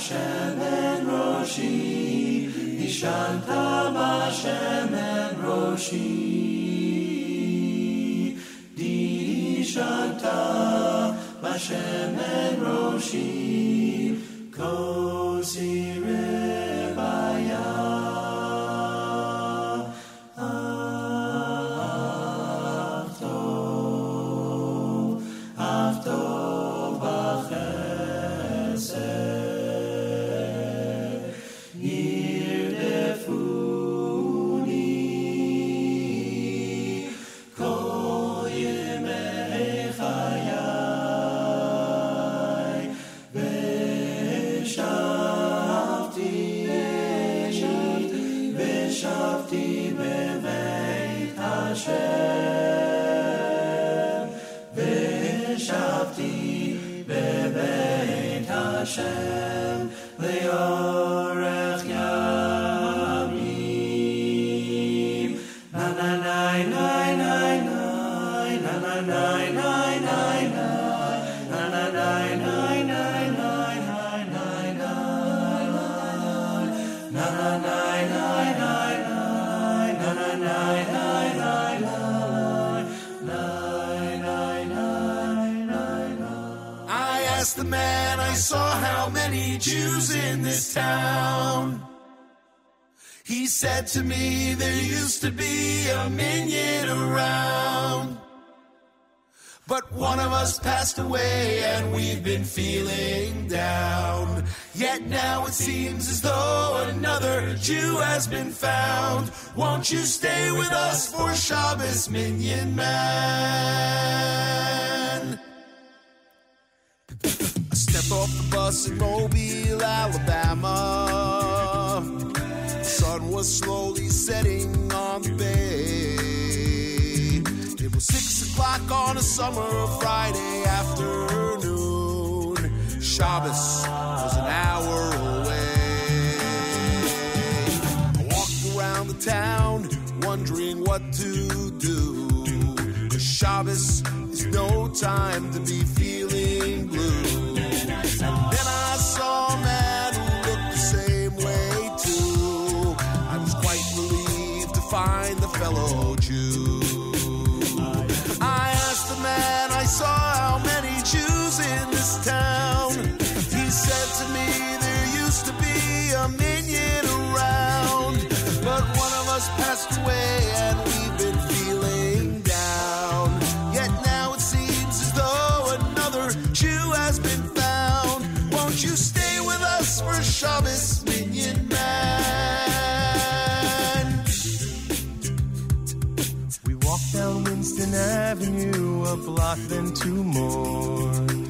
Hashem en roshi dishanta Hashem en roshi. Dishanta Hashem en roshi. Kosi to me there used to be a minyan around. But one of us passed away and we've been feeling down. Yet now it seems as though another Jew has been found. Won't you stay with us for Shabbos, Minyan Man? I step off the bus in Mobile, Alabama. Was slowly setting on the bay. It was six o'clock on a summer Friday afternoon. Shabbos was an hour away. I walked around the town, wondering what to do. do. 'Cause Shabbos is no time to be feeling blue. Winston Avenue, a block, then two more.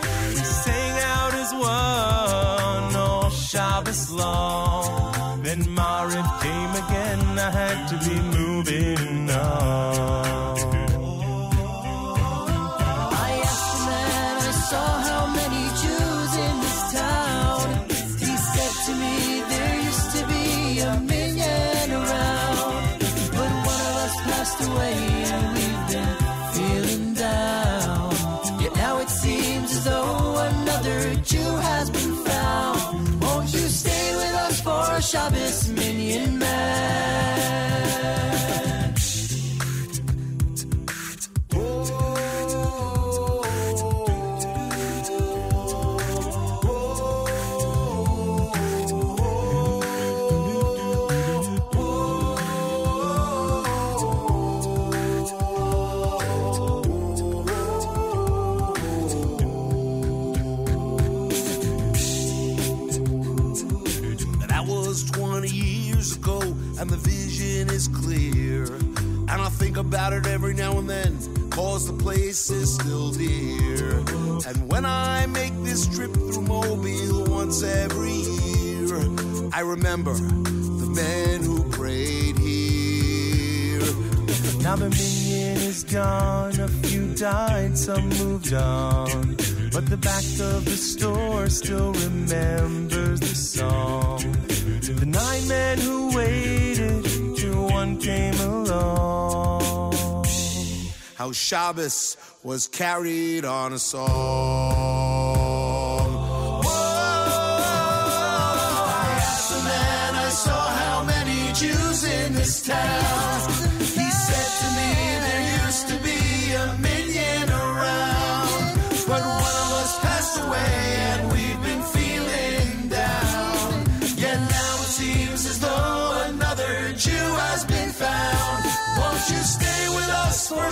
Shabbos, about it every now and then, cause the place is still dear. And when I make this trip through Mobile once every year, I remember the men who prayed here. Now the minyan is gone, a few died, some moved on. But the back of the store still remembers the song. The nine men who waited till one came along. How Shabbos was carried on a song. Whoa, I asked the man I saw how many Jews in this town. He said to me there used to be a million around, but one of us passed away and we've been feeling down. Yet now it seems as though another Jew has been found. Won't you stay with us for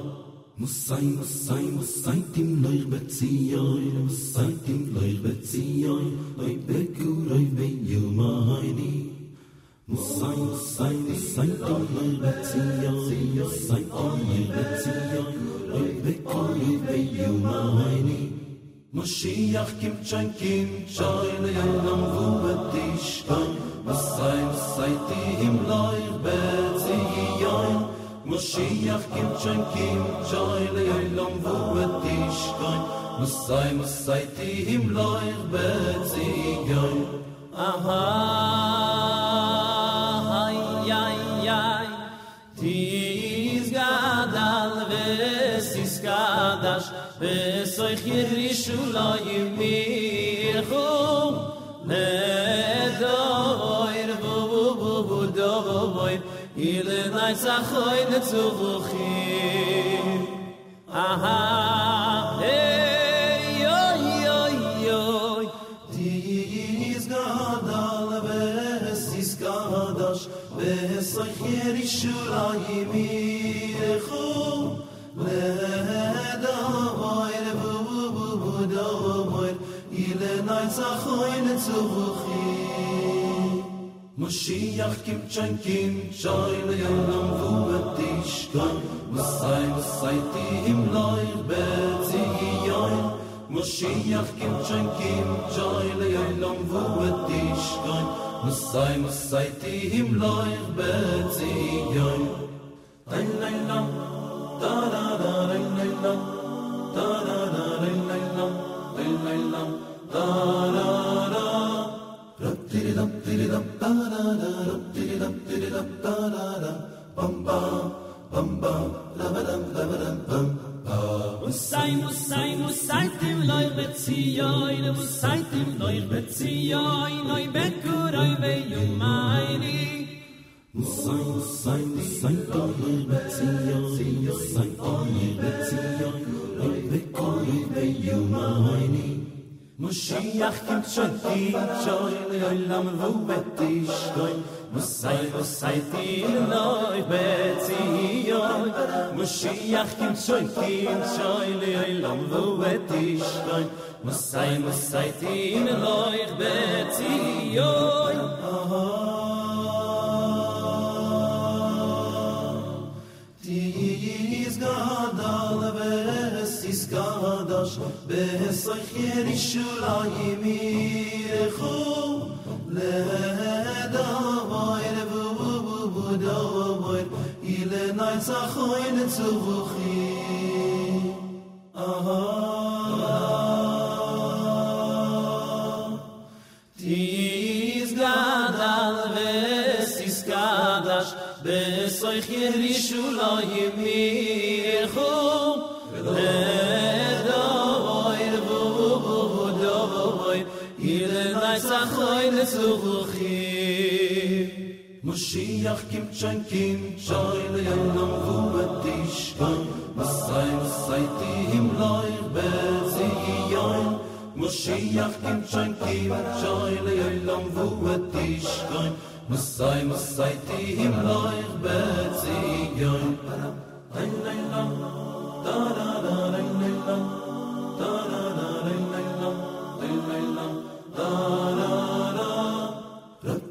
muss sein was sein was sein dem neuer bezieher was sein dem neuer bezieher ei bekur ei bin ju meine muss sein was sein was sein dem neuer bezieher was sein dem neuer bezieher ei bekur meine Moshiach kim kim chayn Moshiach kim chen kim, joy le yoy vu et tishkoin. Mosai, mosai ti him loich betzigoin. Aha, hai, hai, hai, ti is gadal ve sis kadash, ve soich yirishu. sei sachoy ne zu ruchi aha hey yo yo yo di is gadal ves is gadash ves sacher shuraymi khu leda vayr bu bu bu da vayr ile nay sachoy ne zu ruchi Moshiach kim tschankin, Shoy le yonam vu batishkan, Masai masai ti im loy betzi yoy. Moshiach kim tschankin, Shoy le yonam vu batishkan, Masai masai ti im loy betzi yoy. Ay lay lam, ta da da lay lay lam, ta da da lay lay lam, lay lay lam, da da Musai, Musai, Musai, tim loy betzioi, ne Musai, tim loy betzioi, noy bekur, oi ve yumaini. Musai, Musai, Musai, Musai, Betzioi, Musai, Musai, Betzioi, Oi bekoi beyumaini. Moshiach kim tshonti tshoy Leolam vubet ishtoy Mosay vosay tiloy Betsi hiyoy Moshiach kim tshonti tshoy Leolam vubet ishtoy Mosay vosay tiloy Betsi hiyoy Oh oh oh די סייхер ישולאי מי קומ לדאָ וואר בובובובובובובוב יל נײַצח אין צווחי אהה די Mashiach kimt schon kim shoyle yom vuvatish er kon masay masay ti him loy bezi yoin Mashiach kimt schon kim shoyle yom vuvatish kon masay masay ti him loy bezi yoin Ein ein lang da da da ein ein lang da da da ein ein lang ein ein lang da da da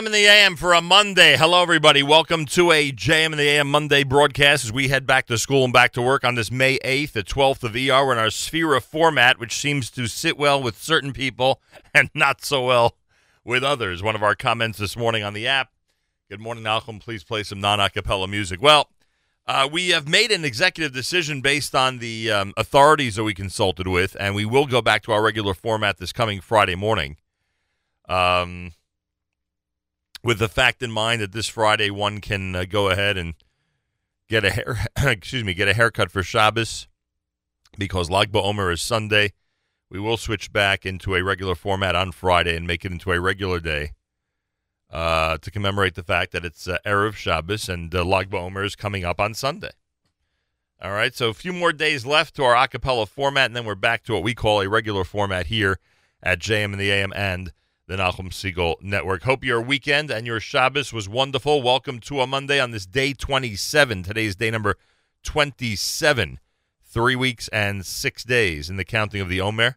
JM in the AM for a Monday. Hello, everybody. Welcome to a JM in the AM Monday broadcast as we head back to school and back to work on this May 8th, the 12th of ER. We're in our Sefirah format, which seems to sit well with certain people and not so well with others. One of our comments this morning on the app. Good morning, Malcolm. Please play some non acapella music. Well, uh, we have made an executive decision based on the um, authorities that we consulted with, and we will go back to our regular format this coming Friday morning. Um, with the fact in mind that this Friday one can uh, go ahead and get a hair, excuse me, get a haircut for Shabbos because Lag BaOmer is Sunday. We will switch back into a regular format on Friday and make it into a regular day uh, to commemorate the fact that it's uh, Erev Shabbos and uh, Lag BaOmer is coming up on Sunday. All right, so a few more days left to our acapella format, and then we're back to what we call a regular format here at JM and the AM and the Nachum Siegel Network. Hope your weekend and your Shabbos was wonderful. Welcome to a Monday on this day 27. Today's day number 27. Three weeks and six days in the counting of the Omer.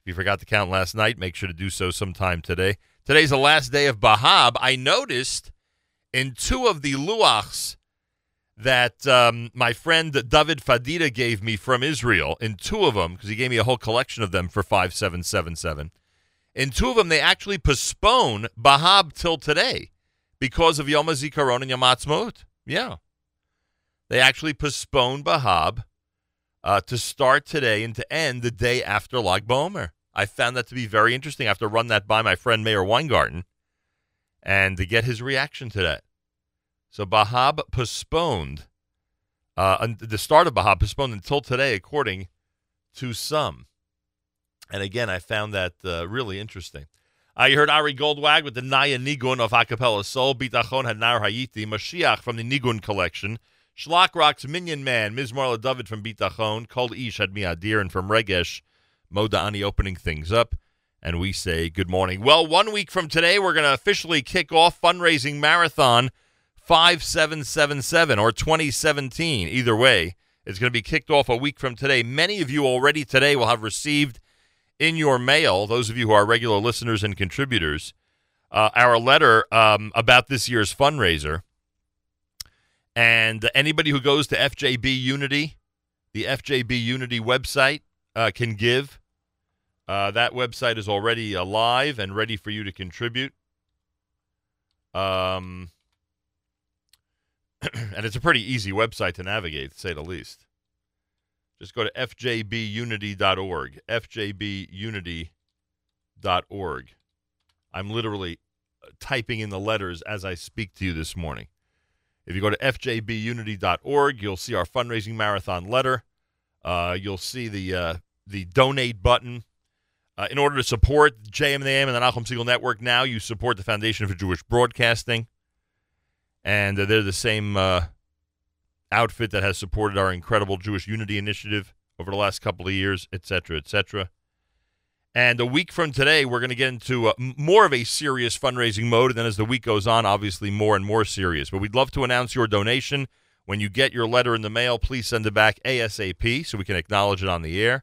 If you forgot to count last night, make sure to do so sometime today. Today's the last day of Bahab. I noticed in two of the luachs that um, my friend David Fadida gave me from Israel, in two of them, because he gave me a whole collection of them for 5777. In two of them, they actually postpone Bahab till today because of Yom HaZikaron and Yom Ha'atzmaut. Yeah. They actually postponed Bahab uh, to start today and to end the day after Lag BaOmer. I found that to be very interesting. I have to run that by my friend Meir Weingarten and to get his reaction to that. So Bahab postponed, uh, the start of Bahab postponed until today, according to some. And again, I found that uh, really interesting. Uh, you heard Ari Goldwag with the Naya Nigun of Acapella Soul, Bitachon had Nar Hayiti, Mashiach from the Nigun collection, Shlock Rock's Minyan Man, Mizmor L'David from Bitachon, Kol Ish had Miadir, and from Regesh, Modani opening things up. And we say good morning. Well, one week from today, we're going to officially kick off fundraising marathon 5777 or 2017. Either way, it's going to be kicked off a week from today. Many of you already today will have received in your mail, those of you who are regular listeners and contributors, uh, our letter um, about this year's fundraiser. And anybody who goes to FJB Unity, the FJB Unity website, uh, can give. Uh, that website is already alive and ready for you to contribute. Um, and it's a pretty easy website to navigate, to say the least. Just go to fjbunity.org. fjbunity.org. I'm literally uh, typing in the letters as I speak to you this morning. If you go to fjbunity.org, you'll see our fundraising marathon letter. Uh, you'll see the uh, the donate button. Uh, in order to support JM and the and Segal Network, now you support the Foundation for Jewish Broadcasting, and uh, they're the same uh, outfit that has supported our incredible Jewish Unity Initiative over the last couple of years, et cetera, et cetera. And a week from today, we're going to get into uh, more of a serious fundraising mode. And then as the week goes on, obviously more and more serious. But we'd love to announce your donation. When you get your letter in the mail, please send it back ASAP so we can acknowledge it on the air.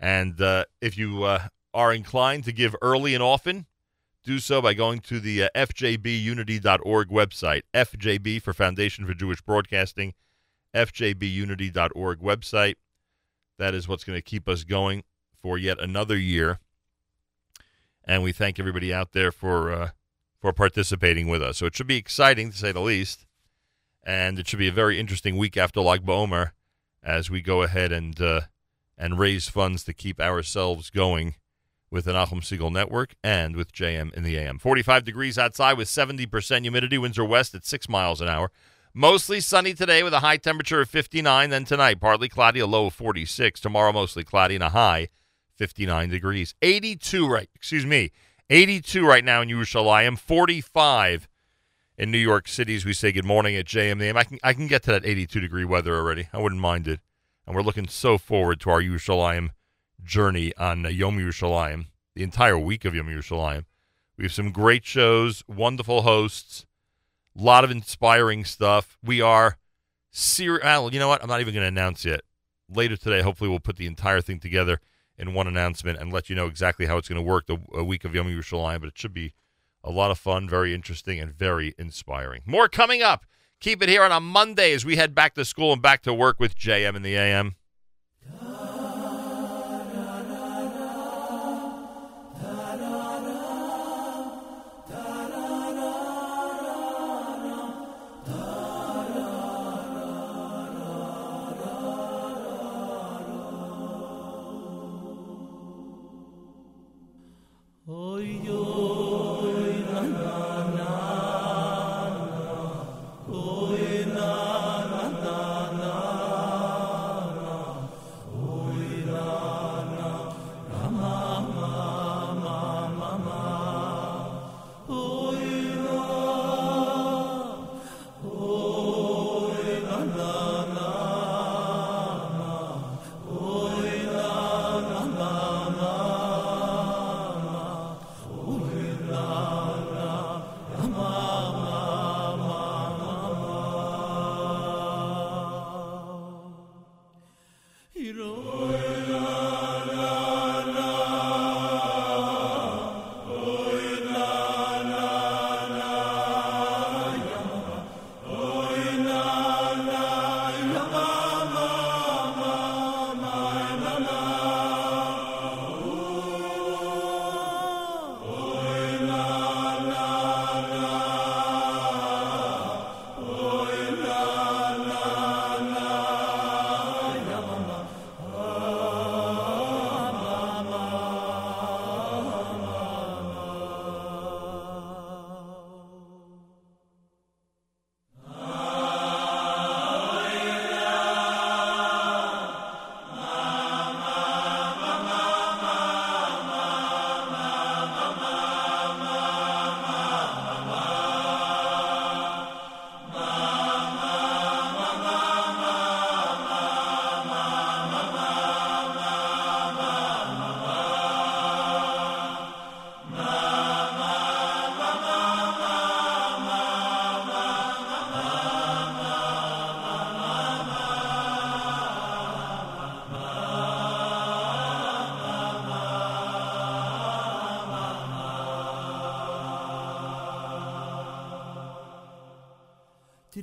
And uh, if you uh, are inclined to give early and often, do so by going to the uh, fjbunity.org website, FJB for Foundation for Jewish Broadcasting, fjbunity.org website. That is what's going to keep us going for yet another year. And we thank everybody out there for uh, for participating with us. So it should be exciting to say the least, and it should be a very interesting week after Lag BaOmer as we go ahead and uh, and raise funds to keep ourselves going with the Nachum Segal Network and with JM in the AM. 45 degrees outside with 70% humidity. Winds are west at 6 miles an hour. Mostly sunny today with a high temperature of 59. Then tonight, partly cloudy, a low of 46. Tomorrow, mostly cloudy and a high 59 degrees. 82 right, excuse me, 82 right now in Yerushalayim. 45 in New York City as we say good morning at JMM. I can I can get to that 82 degree weather already. I wouldn't mind it. And we're looking so forward to our Yerushalayim journey on uh, Yom Yerushalayim, the entire week of Yom Yerushalayim. We have some great shows, wonderful hosts a lot of inspiring stuff. We are serious. Well, you know what? I'm not even going to announce yet. Later today, hopefully, we'll put the entire thing together in one announcement and let you know exactly how it's going to work the a week of Yom Yerushalayim. But it should be A lot of fun, very interesting, and very inspiring. More coming up. Keep it here on a Monday as we head back to school and back to work with JM in the AM. Hoy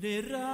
Ridera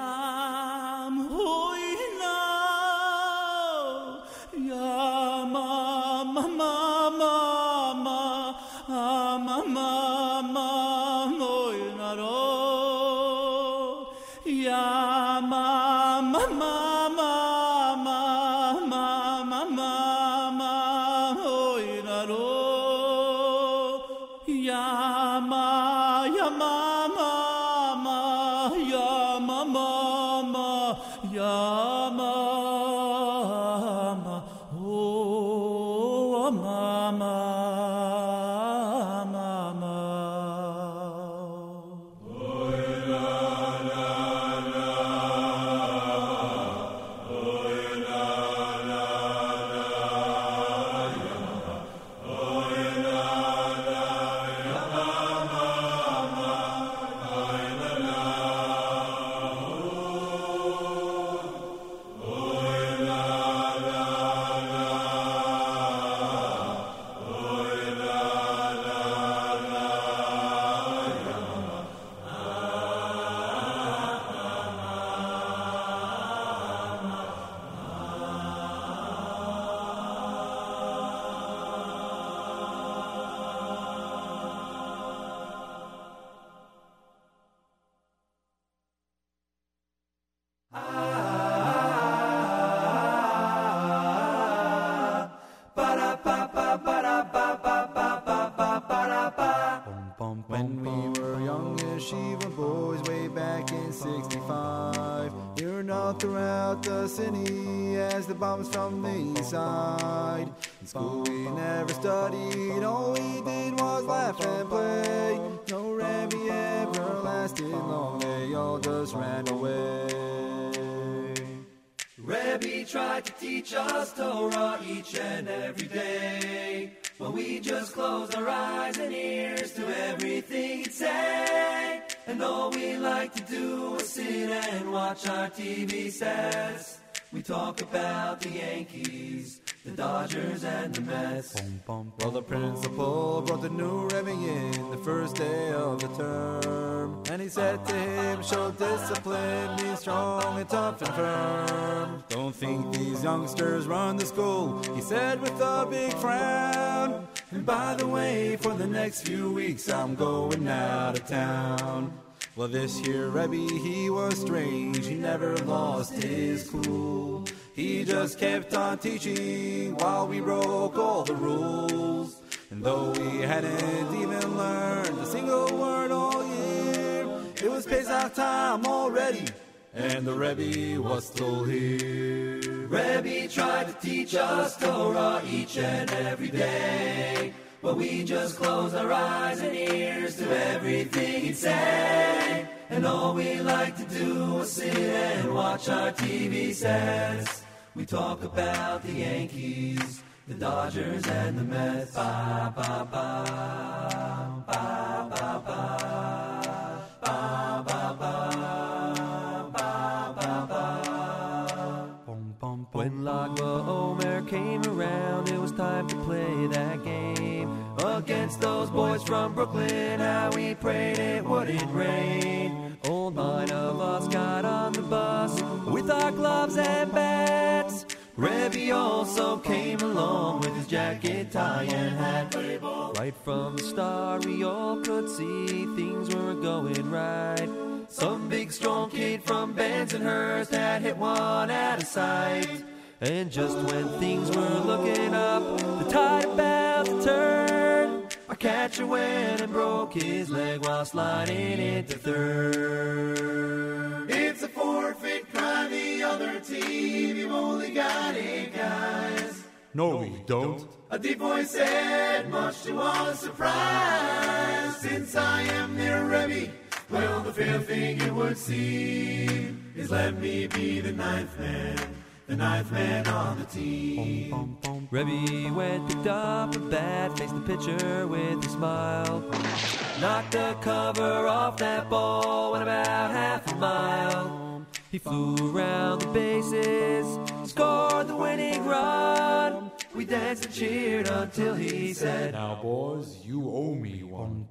next few weeks, I'm going out of town. Well, this year Rebbe, he was strange, he never lost his cool. He just kept on teaching while we broke all the rules. And though we hadn't even learned a single word all year, it was Pesach time already, and the Rebbe was still here. Rebbe tried to teach us Torah each and every day. We just close our eyes and ears to everything he'd say. And all we like to do is sit and watch our TV sets. We talk about the Yankees, the Dodgers, and the Mets. Ba, ba, ba, ba, ba, ba, Against those boys from Brooklyn, how we prayed it wouldn't rain. All nine of us got on the bus with our gloves and bats. Rebbe also came along with his jacket, tie, and hat. Right from the start, we all could see things weren't going right. Some big strong kid from Bensonhurst had hit one out of sight. And just when things were looking up, the tide about to turn. Our catcher went and broke his leg while sliding into third. It's a forfeit, cry the other team. You've only got eight guys. No, we don't. A deep voice said, much to our surprise, since I am their Rebbe, well, the fair thing it would seem is let me be the ninth man, the ninth man on the team. Rebbe went, picked up a bat, faced the pitcher with a smile. Knocked the cover off that ball, went about half a mile. He flew around the bases, scored the winning run. We danced and cheered until he said, Now, boys, you owe me one.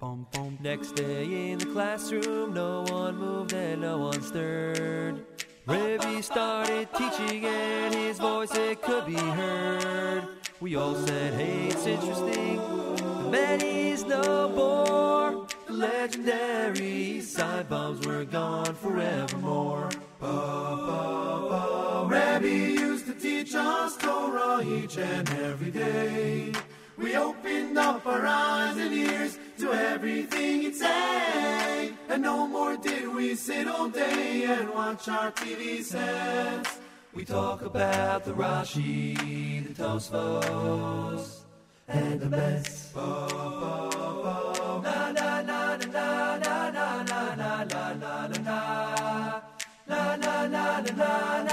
Next day in the classroom, no one moved and no one stirred. Rebbe started teaching and his voice it could be heard. We all said, hey, it's interesting. The man is no more. The legendary side were gone forevermore. Rabbi used to teach us Torah each and every day. We opened up our eyes and ears to everything he'd say. And no more did we sit all day and watch our TV sets. We talk about the Rashi, the Tosfos, and the Mets. Na na na na na na na na na na na. Na na na na na na na na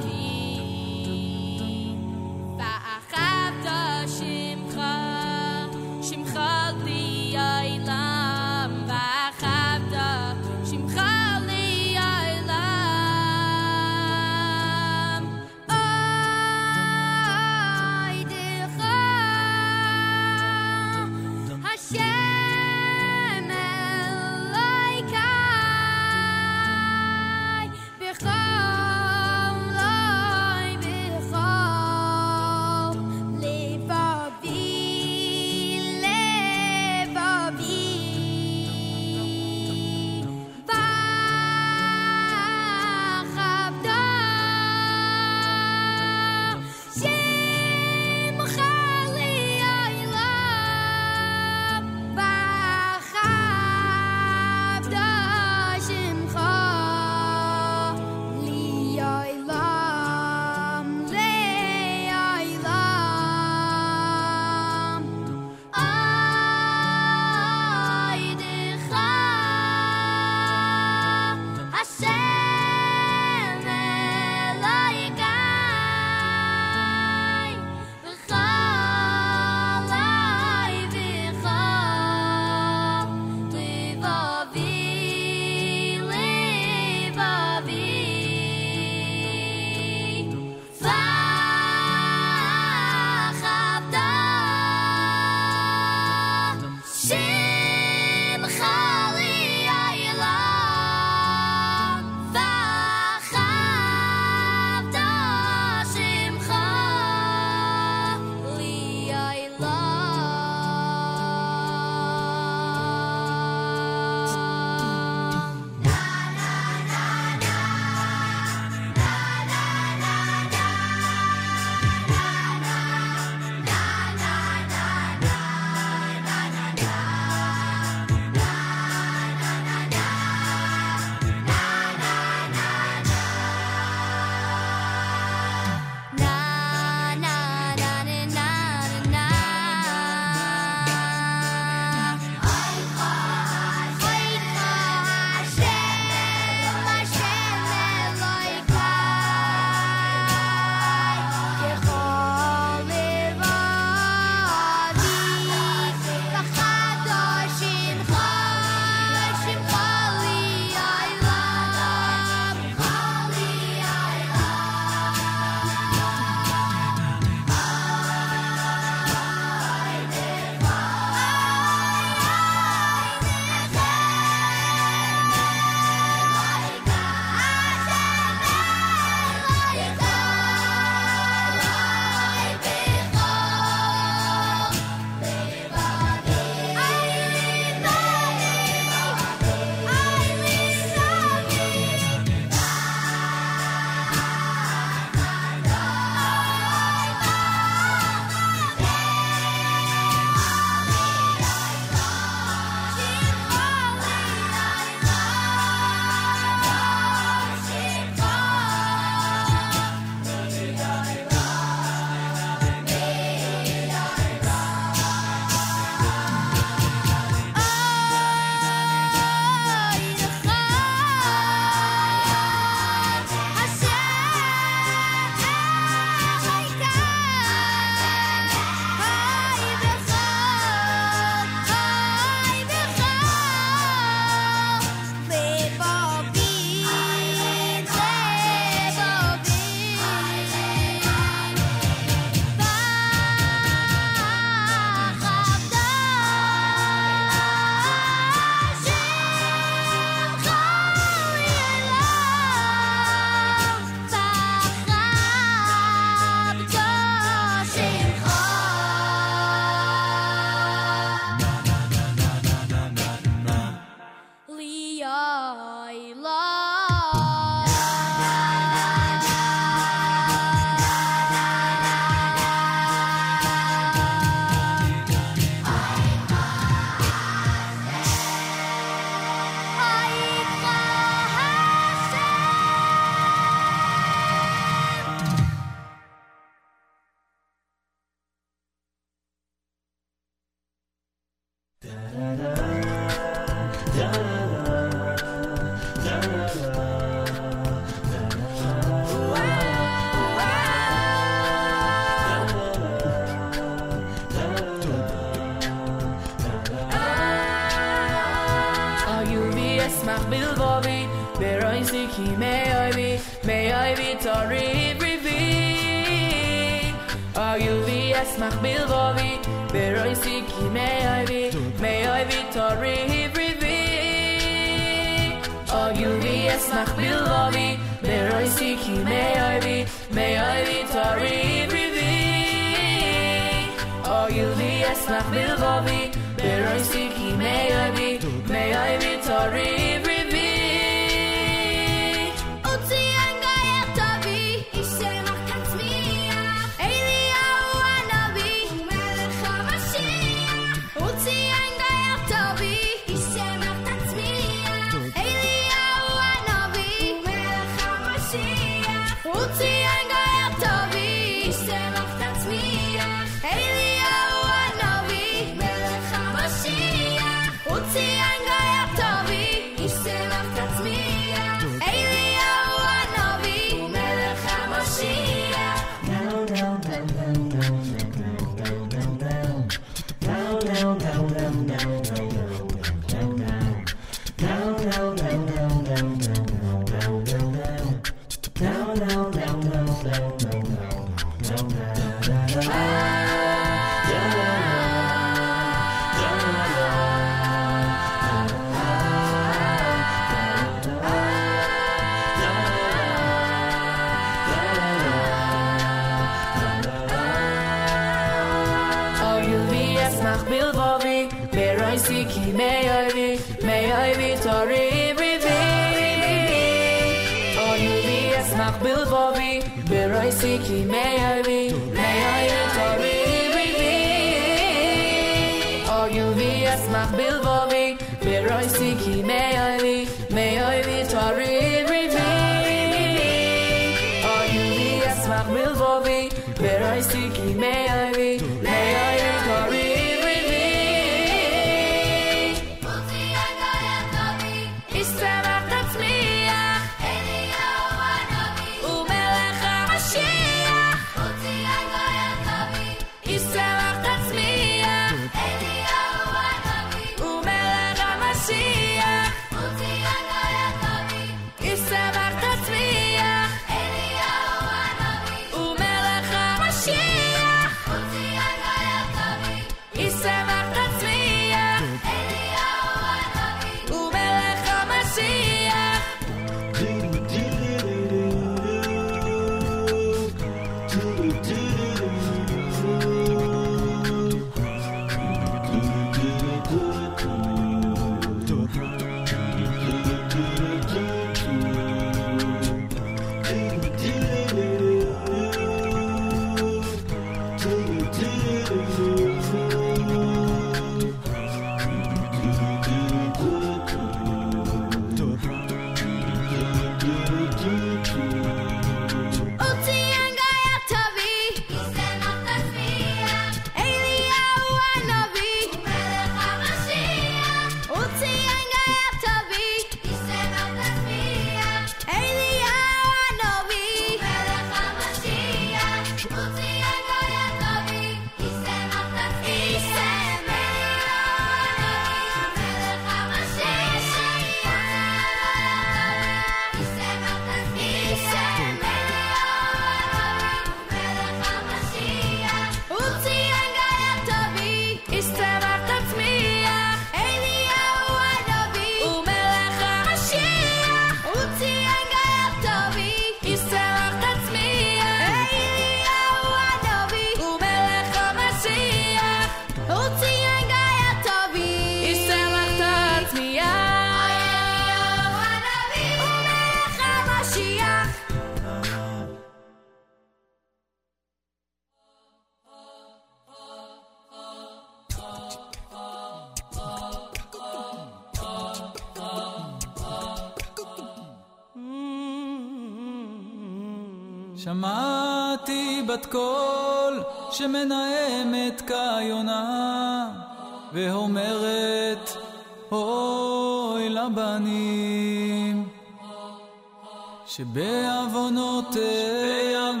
שבעוונותיהם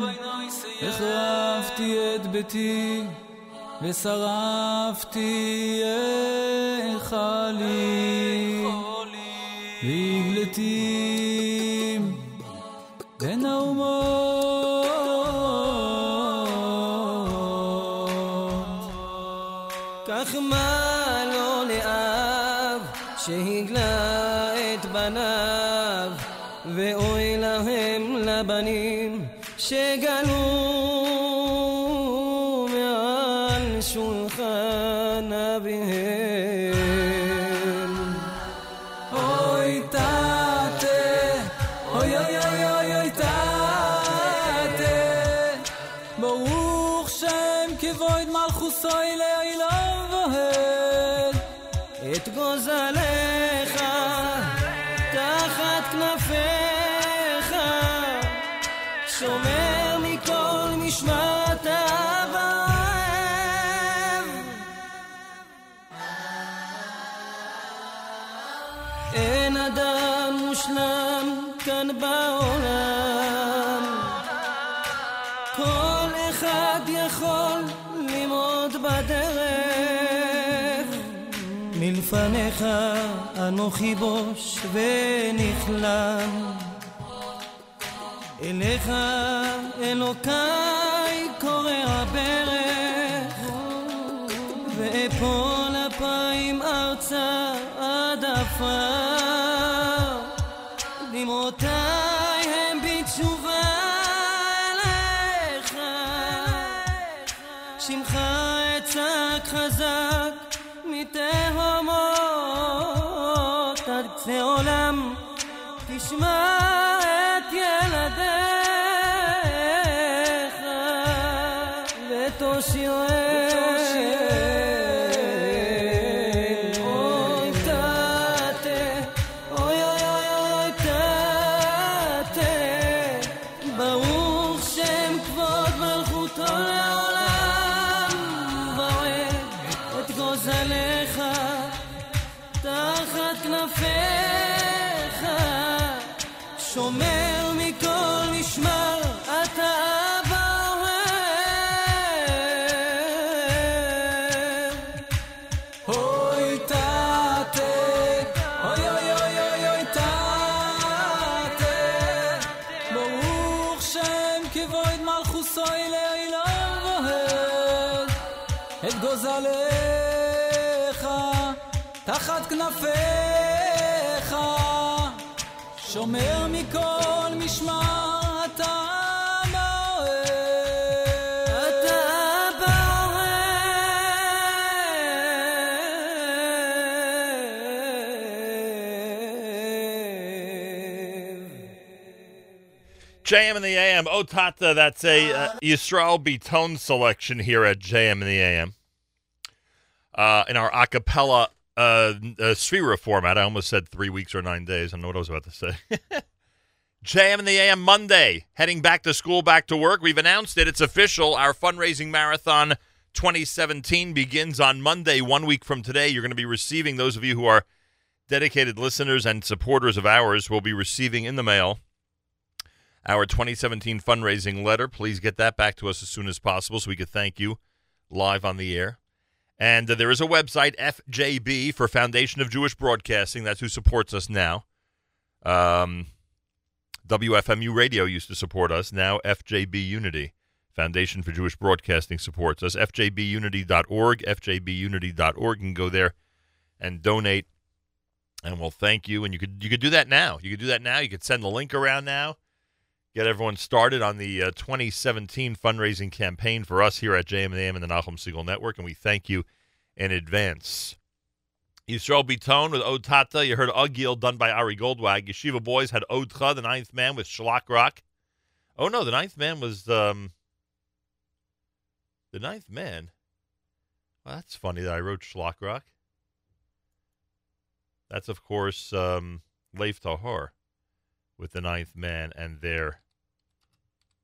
החרבתי את ביתי ושרפתי היכלי מלפניך אנוכי בוש ונכלם. אליך אלוקיי קורא הברך ואפול אפיים ארצה עד עפר. דמעותיי the olam pişman. JM in the AM. Otata, that's a uh, Yisrael Beton selection here at JM in the AM. Uh, in our a cappella uh, uh, Sefirah format. I almost said three weeks or nine days. I don't know what I was about to say. JM in the AM Monday, heading back to school, back to work. We've announced it. It's official. Our fundraising marathon 2017 begins on Monday, one week from today. You're going to be receiving, those of you who are dedicated listeners and supporters of ours, will be receiving in the mail our 2017 fundraising letter. Please get that back to us as soon as possible so we could thank you live on the air. And uh, there is a website, FJB, for Foundation of Jewish Broadcasting. That's who supports us now. Um, WFMU Radio used to support us. Now FJB Unity, Foundation for Jewish Broadcasting, supports us. FJBUnity.org, FJBUnity.org. You can go there and donate, and we'll thank you. And you could you could do that now. You could do that now. You could send the link around now. Get everyone started on the uh, 2017 fundraising campaign for us here at JM and the Nahum Segal Network, and we thank you in advance. Yisrael Beton with Ode Tata. You heard Agil done by Ari Goldwag. Yeshiva Boys had Odcha, the ninth man with Shlock Rock. Oh no, the ninth man was um the ninth man. Well, that's funny that I wrote Shlock Rock. That's of course um Lev Tahor with the ninth man and their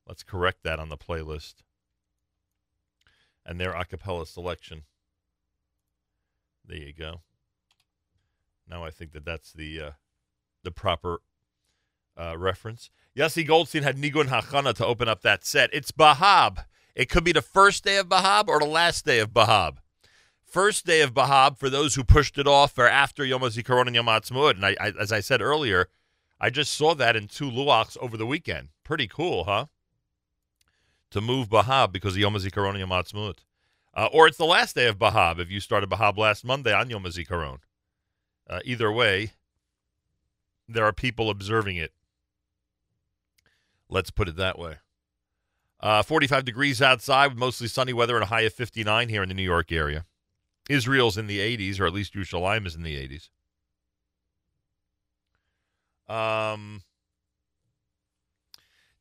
let's correct that on the playlist. And their a cappella selection. There you go. Now I think that that's the uh, the proper uh, reference. Yossi Goldstein had Nigun Hachana to open up that set. It's Bahab. It could be the first day of Bahab or the last day of Bahab. First day of Bahab for those who pushed it off or after Yom HaZikaron and Yom HaAtzmaut. And I, I, as I said earlier, I just saw that in two luachs over the weekend. Pretty cool, huh? To move Bahab because of Yom HaZikaron Yom HaAtzmaut. Uh, or it's the last day of Bahab if you started Bahab last Monday on Yom HaZikaron. Uh, either way, there are people observing it. Let's put it that way. Uh, 45 degrees outside with mostly sunny weather and a high of 59 here in the New York area. Israel's in the 80s, or at least Yerushalayim is in the 80s. Um,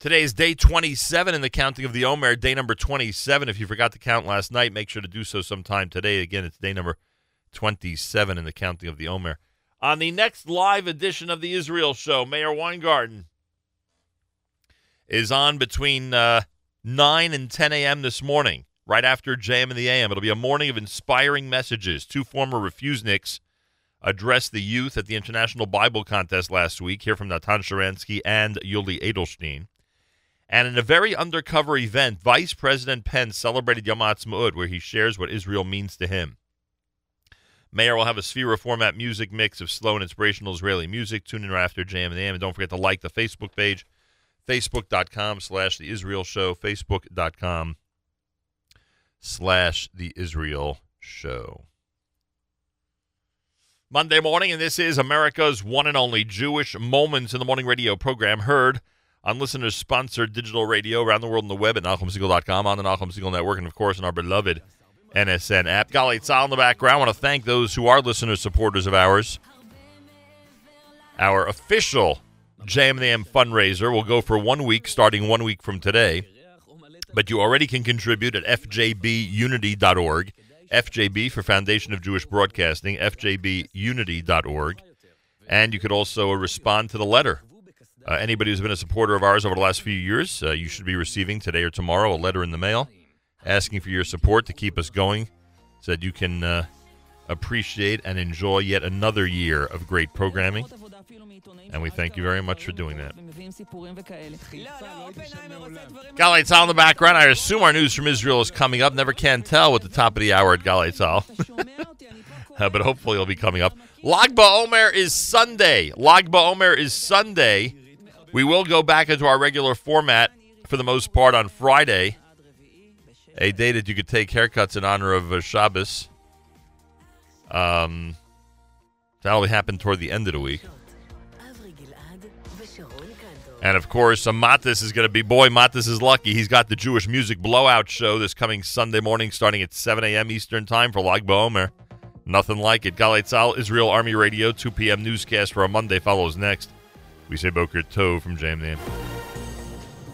today is day 27 in the counting of the Omer, day number 27. If you forgot to count last night, make sure to do so sometime today. Again, it's day number 27 in the counting of the Omer. On the next live edition of the Israel Show, Meir Weingarten is on between uh, 9 and 10 a.m. this morning, right after JM and the AM. It'll be a morning of inspiring messages. Two former refuseniks addressed the youth at the International Bible Contest last week. Hear from Natan Sharansky and Yuli Edelstein. And in a very undercover event, Vice President Pence celebrated Yom HaAtzmaut, where he shares what Israel means to him. Meir will have a Sefirah format music mix of slow and inspirational Israeli music. Tune in right after JM and AM. And don't forget to like the Facebook page, facebook.com slash The Israel Show, facebook.com slash The Israel Show. Monday morning, and this is America's one and only Jewish Moments in the Morning radio program heard on listeners sponsored digital radio around the world on the web at NachumSegal.com, on the Nachum Segal Network, and of course on our beloved NSN app. Golly, it's all in the background. I want to thank those who are listener supporters of ours. Our official JMM fundraiser will go for one week, starting one week from today. But you already can contribute at fjbunity.org. FJB for Foundation of Jewish Broadcasting, fjbunity.org. And you could also respond to the letter. Uh, anybody who's been a supporter of ours over the last few years, uh, you should be receiving today or tomorrow a letter in the mail asking for your support to keep us going so that you can uh, appreciate and enjoy yet another year of great programming. And we thank you very much for doing that. Galei Tzal in the background. I assume our news from Israel is coming up. Never can tell at the top of the hour at Galei Tzal. Uh, but hopefully it'll be coming up. Lag BaOmer is Sunday. Lag BaOmer is Sunday. We will go back into our regular format for the most part on Friday a day that you could take haircuts in honor of uh, Shabbos. Um, that'll happen toward the end of the week. And of course, uh, Matis is going to be, boy, Matis is lucky. He's got the Jewish Music Blowout Show this coming Sunday morning starting at 7 a.m. Eastern Time for Lag BaOmer. Nothing like it. Galei Tzal, Israel Army Radio, 2 p.m. newscast for a Monday follows next. We say Boker Tov from Jam Name.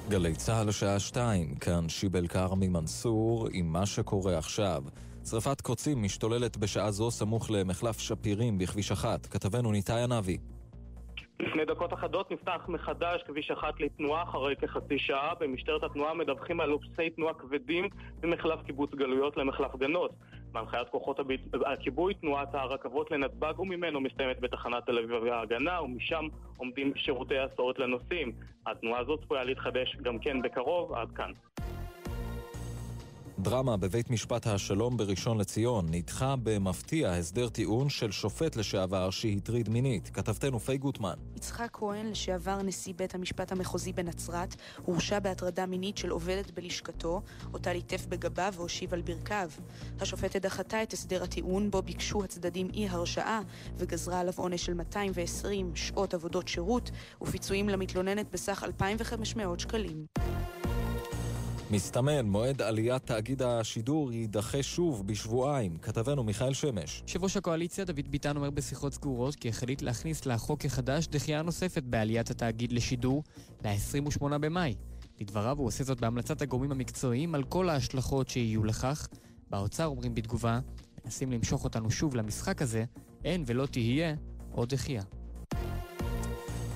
גלי צה"ל השעה שתיים, כאן שיבל כרמי מנסור עם מה שקורה עכשיו. שרפת קוצים משתוללת בשעה זו סמוך למחלף שפירים בכביש אחת. כתבנו ניתאי ענבי. לפני דקות אחדות נפתח מחדש כביש אחת לתנועה אחרי כחצי שעה. במשטרת התנועה מדווחים על עומסי תנועה כבדים ממחלף קיבוץ גלויות למחלף גנות. בהנחיית כוחות הביט- הכיבוי, תנועת הרכבות לנתב"ג וממנו מסתיימת בתחנת תל אביב וההגנה, ומשם עומדים שירותי הסעות לנוסעים. התנועה הזאת צפויה להתחדש גם כן בקרוב, עד כאן. דרמה בבית משפט השלום בראשון לציון נדחה במפתיע הסדר טיעון של שופט לשעבר שהטריד מינית. כתבתנו פי גוטמן. יצחק כהן, לשעבר נשיא בית המשפט המחוזי בנצרת, הורשע בהטרדה מינית של עובדת בלשכתו, אותה ליטף בגבה והושיב על ברכיו. השופטת דחתה את הסדר הטיעון, בו ביקשו הצדדים אי הרשעה, וגזרה עליו עונש של 220 שעות עבודות שירות, ופיצויים למתלוננת בסך 2,500 שקלים. מסתמן, מועד עליית תאגיד השידור יידחה שוב בשבועיים. כתבנו מיכאל שמש. יושב ראש הקואליציה דוד ביטן אומר בשיחות סגורות כי החליט להכניס לחוק החדש דחייה נוספת בעליית התאגיד לשידור ל-28 במאי. לדבריו הוא עושה זאת בהמלצת הגורמים המקצועיים על כל ההשלכות שיהיו לכך. באוצר אומרים בתגובה, מנסים למשוך אותנו שוב למשחק הזה, אין ולא תהיה עוד דחייה.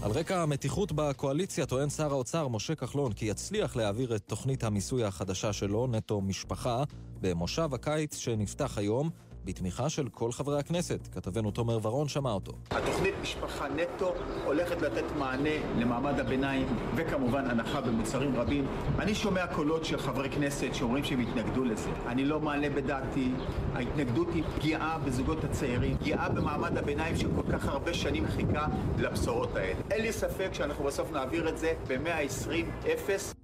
על רקע המתיחות בקואליציה טוען שר האוצר משה כחלון כי יצליח להעביר את תוכנית המיסוי החדשה שלו, נטו משפחה, במושב הקיץ שנפתח היום, בתמיכה של כל חברי הכנסת. כתבנו תומר ורון שמע אותו. התוכנית משפחה נטו הולכת לתת מענה למעמד הביניים וכמובן הנחה במוצרים רבים. אני שומע קולות של חברי כנסת שאומרים שהם יתנגדו לזה. אני לא מעלה בדעתי, ההתנגדות היא פגיעה בזוגות הצעירים, פגיעה במעמד הביניים שכל כך הרבה שנים חיכה לבשורות האלה. אין לי ספק שאנחנו בסוף נעביר את זה ב-120 אפס.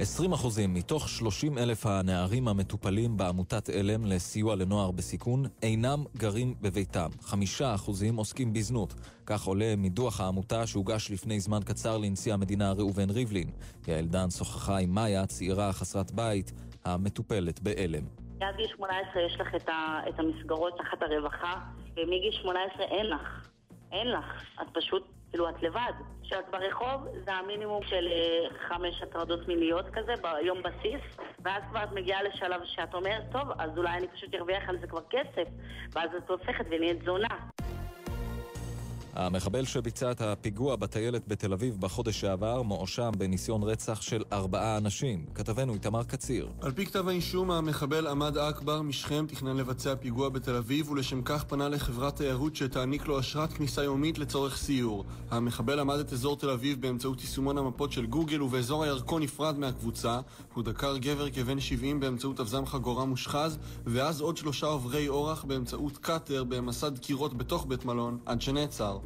20% מתוך 30 אלף הנערים המטופלים בעמותת עלם לסיוע לנוער בסיכון אינם גרים בביתם. 5% עוסקים בזנות. כך עולה מדוח העמותה שהוגש לפני זמן קצר לנשיא המדינה ראובן ריבלין. יעל דן שוחחה עם מאיה, צעירה חסרת בית, המטופלת בעלם. עד גיל 18 יש לך את, ה, את המסגרות תחת הרווחה, ומגיל 18 אין לך. אין לך. את פשוט, כאילו, את לבד. כשאת ברחוב, זה המינימום של אה, חמש הטרדות מיניות כזה, ביום בסיס, ואז כבר את מגיעה לשלב שאת אומרת, טוב, אז אולי אני פשוט ארוויח על זה כבר כסף, ואז את הופכת ונהיית זונה. המחבל שביצע את הפיגוע בטיילת בתל אביב בחודש שעבר מואשם בניסיון רצח של ארבעה אנשים. כתבנו איתמר קציר. על פי כתב האישום, המחבל עמד אכבר משכם תכנן לבצע פיגוע בתל אביב ולשם כך פנה לחברת תיירות שתעניק לו אשרת כניסה יומית לצורך סיור. המחבל עמד את אזור תל אביב באמצעות יישומון המפות של גוגל ובאזור הירקון נפרד מהקבוצה. הוא דקר גבר כבן 70 באמצעות אבזם חגורה מושחז ואז עוד שלושה עוברי אורח באמצעות קאטר במסד דקירות בתוך בית מלון עד שנעצר.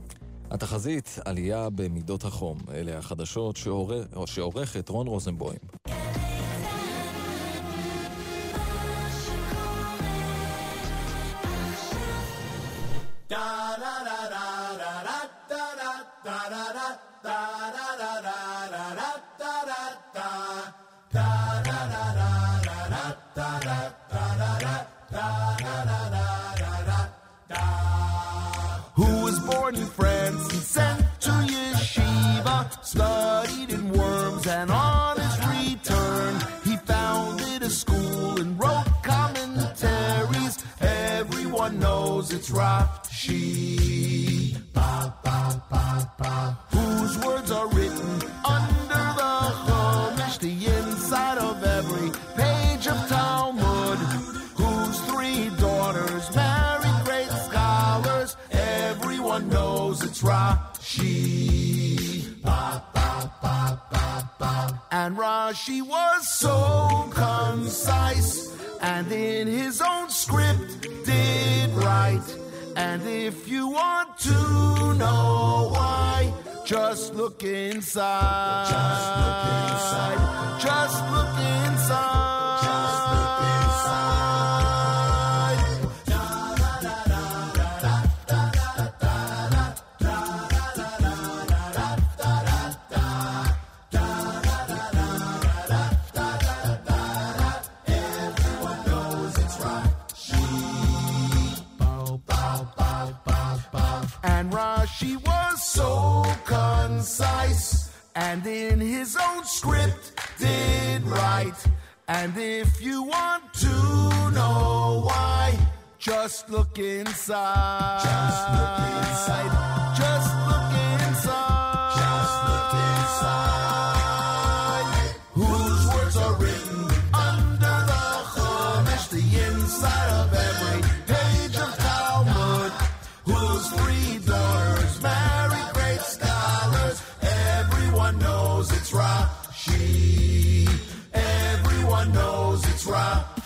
התחזית, עלייה במידות החום. אלה החדשות שעורך, שעורכת רון רוזנבוים. da da da da da da da da da da studied in Worms, and on his return, he founded a school and wrote commentaries. Everyone knows it's Rashi. Ba, ba, ba, ba. Whose words are written under the Chumash, the inside of every page of Talmud. Whose three daughters married great scholars. Everyone knows it's Rashi. And Rashi was so concise, and in his own script did write. And if you want to know why, just look inside. Just look inside. Just look inside. Concise, and in his own script did write. And if you want to know why, just look inside. Just look inside. Just look knows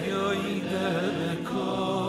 veyoide mebeko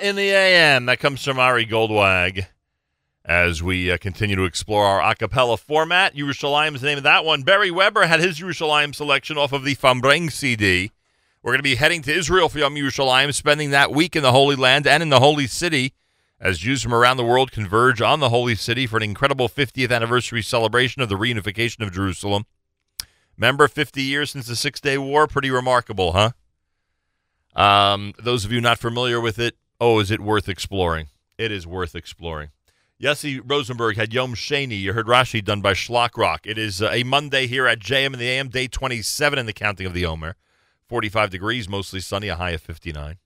in the AM. That comes from Ari Goldwag. As we uh, continue to explore our a cappella format, Yerushalayim is the name of that one. Barry Weber had his Yerushalayim selection off of the Fambreng CD. We're going to be heading to Israel for Yom Yerushalayim, spending that week in the Holy Land and in the Holy City as Jews from around the world converge on the Holy City for an incredible 50th anniversary celebration of the reunification of Jerusalem. Remember, 50 years since the Six Day War? Pretty remarkable, huh? Um, those of you not familiar with it, oh, is it worth exploring? It is worth exploring. Yossi Rosenberg had Yom Sheni. You heard Rashi done by Shlock Rock. It is uh, a Monday here at JM in the AM, day 27 in the counting of the Omer. 45 degrees, mostly sunny, a high of 59.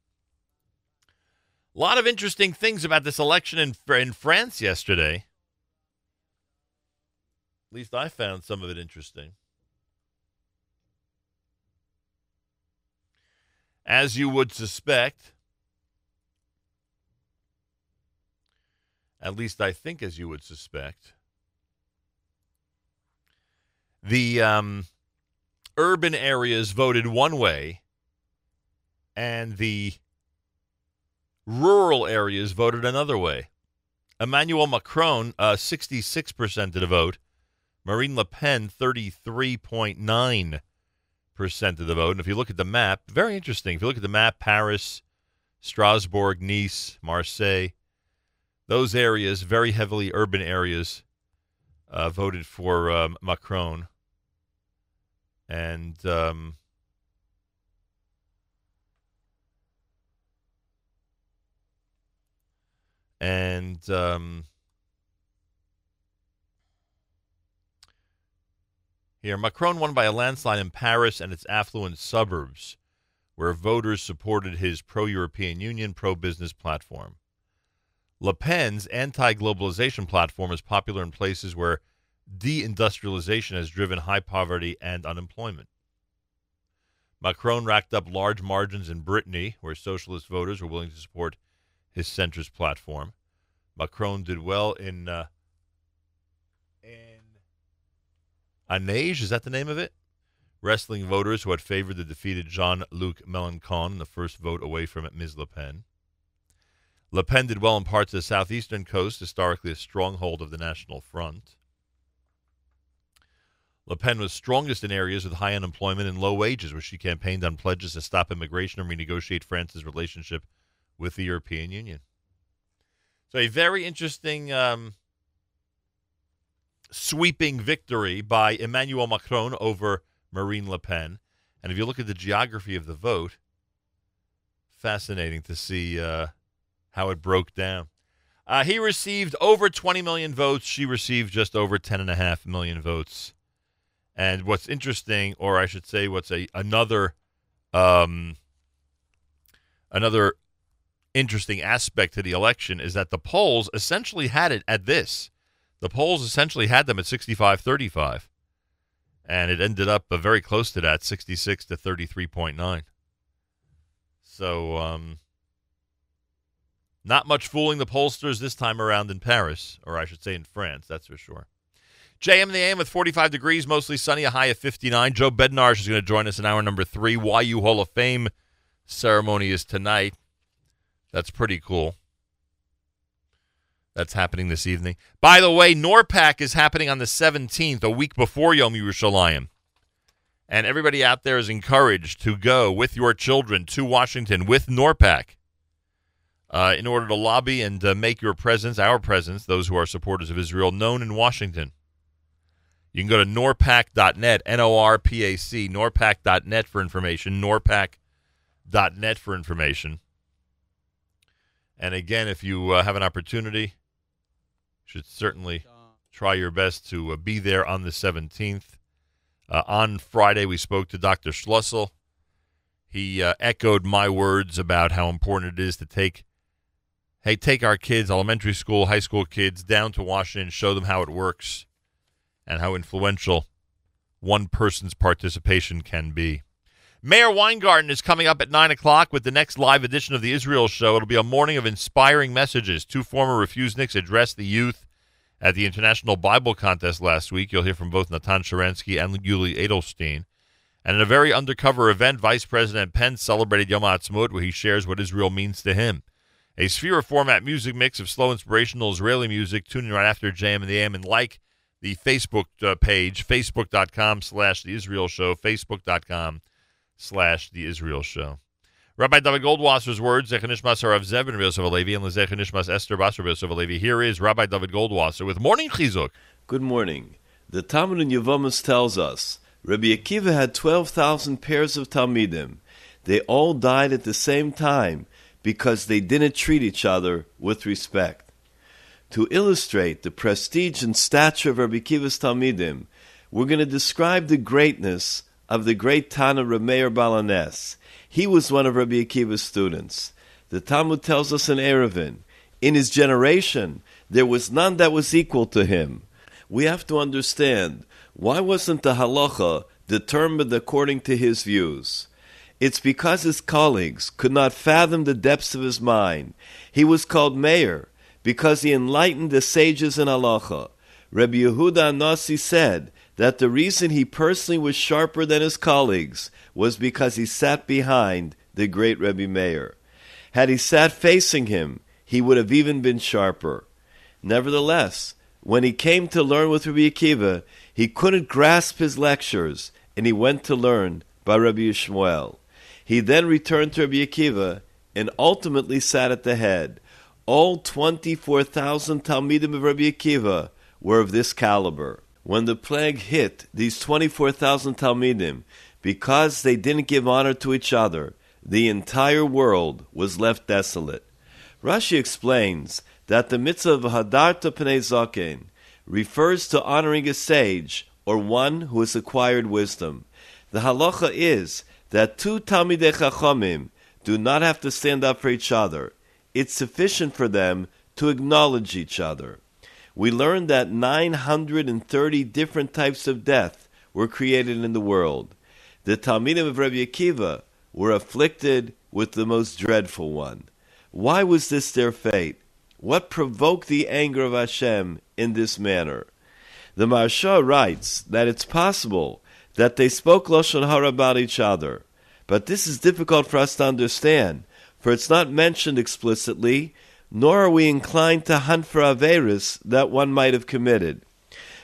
A lot of interesting things about this election in, in France yesterday. At least I found some of it interesting. As you would suspect, at least I think as you would suspect, the um, urban areas voted one way and the rural areas voted another way. Emmanuel Macron, uh, 66% of the vote. Marine Le Pen, 33.9% of the vote. And if you look at the map, very interesting. If you look at the map, Paris, Strasbourg, Nice, Marseille, those areas, very heavily urban areas, uh, voted for um, Macron. And um, and um, here Macron won by a landslide in Paris and its affluent suburbs, where voters supported his pro-European Union, pro-business platform. Le Pen's anti-globalization platform is popular in places where deindustrialization has driven high poverty and unemployment. Macron racked up large margins in Brittany, where socialist voters were willing to support his centrist platform. Macron did well in uh, in Anege, is that the name of it? Wrestling voters who had favored the defeated Jean-Luc Mélenchon, the first vote away from Ms. Le Pen. Le Pen did well in parts of the southeastern coast, historically a stronghold of the National Front. Le Pen was strongest in areas with high unemployment and low wages, where she campaigned on pledges to stop immigration and renegotiate France's relationship with the European Union. So, a very interesting um, sweeping victory by Emmanuel Macron over Marine Le Pen. And if you look at the geography of the vote, fascinating to see uh, how it broke down. Uh, he received over 20 million votes. She received just over 10.5 million votes. And what's interesting, or I should say, what's a another um, another interesting aspect to the election is that the polls essentially had it at this. The polls essentially had them at 65-35. And it ended up uh, very close to that, 66 to 33.9. So, um, not much fooling the pollsters this time around in Paris, or I should say in France, that's for sure. JM the AM with 45 degrees, mostly sunny, a high of 59. Joe Bednarsh is going to join us in hour number three. YU Hall of Fame ceremony is tonight. That's pretty cool. That's happening this evening. By the way, NORPAC is happening on the 17th, a week before Yom Yerushalayim. And everybody out there is encouraged to go with your children to Washington with NORPAC uh, in order to lobby and uh, make your presence, our presence, those who are supporters of Israel, known in Washington. You can go to norpac.net, N O R P A C, norpac.net for information, norpac.net for information. And again, if you uh, have an opportunity, should certainly try your best to uh, be there on the 17th. Uh, on Friday, we spoke to Dr. Schlussel. He uh, echoed my words about how important it is to take, hey, take our kids, elementary school, high school kids, down to Washington, show them how it works and how influential one person's participation can be. Meir Weingarten is coming up at 9 o'clock with the next live edition of the Israel Show. It'll be a morning of inspiring messages. Two former refuseniks addressed the youth at the International Bible Contest last week. You'll hear from both Natan Sharansky and Yuli Edelstein. And in a very undercover event, Vice President Pence celebrated Yom Ha'atzmaut, where he shares what Israel means to him. A Sphere format music mix of slow, inspirational Israeli music. Tune in right after JM and the AM and like the Facebook uh, page, facebook.com slash The Israel Show, facebook.com slash The Israel Show. Rabbi David Goldwasser's words, Zechanishmas Rav Zevin Yosef Alevi, and Zechanishmas Esther Basar Yosef Alevi. Here is Rabbi David Goldwasser with Morning Chizuk. Good morning. The Talmud in Yevamos tells us Rabbi Akiva had 12,000 pairs of Talmidim. They all died at the same time because they didn't treat each other with respect. To illustrate the prestige and stature of Rabbi Akiva's Talmidim, we're going to describe the greatness of the great Tana Rameir Baal HaNes. He was one of Rabbi Akiva's students. The Talmud tells us in Eruvin, in his generation, there was none that was equal to him. We have to understand why wasn't the halacha determined according to his views? It's because his colleagues could not fathom the depths of his mind. He was called Meir because he enlightened the sages in halacha. Rabbi Yehuda Nasi said that the reason he personally was sharper than his colleagues was because he sat behind the great Rebbe Meir. Had he sat facing him, he would have even been sharper. Nevertheless, when he came to learn with Rabbi Akiva, he couldn't grasp his lectures, and he went to learn by Rabbi Yishmael. He then returned to Rabbi Akiva and ultimately sat at the head. All 24,000 Talmidim of Rabbi Akiva were of this caliber. When the plague hit these 24,000 Talmidim, because they didn't give honor to each other, the entire world was left desolate. Rashi explains that the mitzvah of Hadarta Pnei Zaken refers to honoring a sage or one who has acquired wisdom. The halacha is that two Talmidei Chachamim do not have to stand up for each other. It's sufficient for them to acknowledge each other. We learned that 930 different types of death were created in the world. The Talmidim of Rabbi Akiva were afflicted with the most dreadful one. Why was this their fate? What provoked the anger of Hashem in this manner? The Maharsha writes that it's possible that they spoke Lashon Hara about each other, but this is difficult for us to understand, for it's not mentioned explicitly, nor are we inclined to hunt for Averis that one might have committed.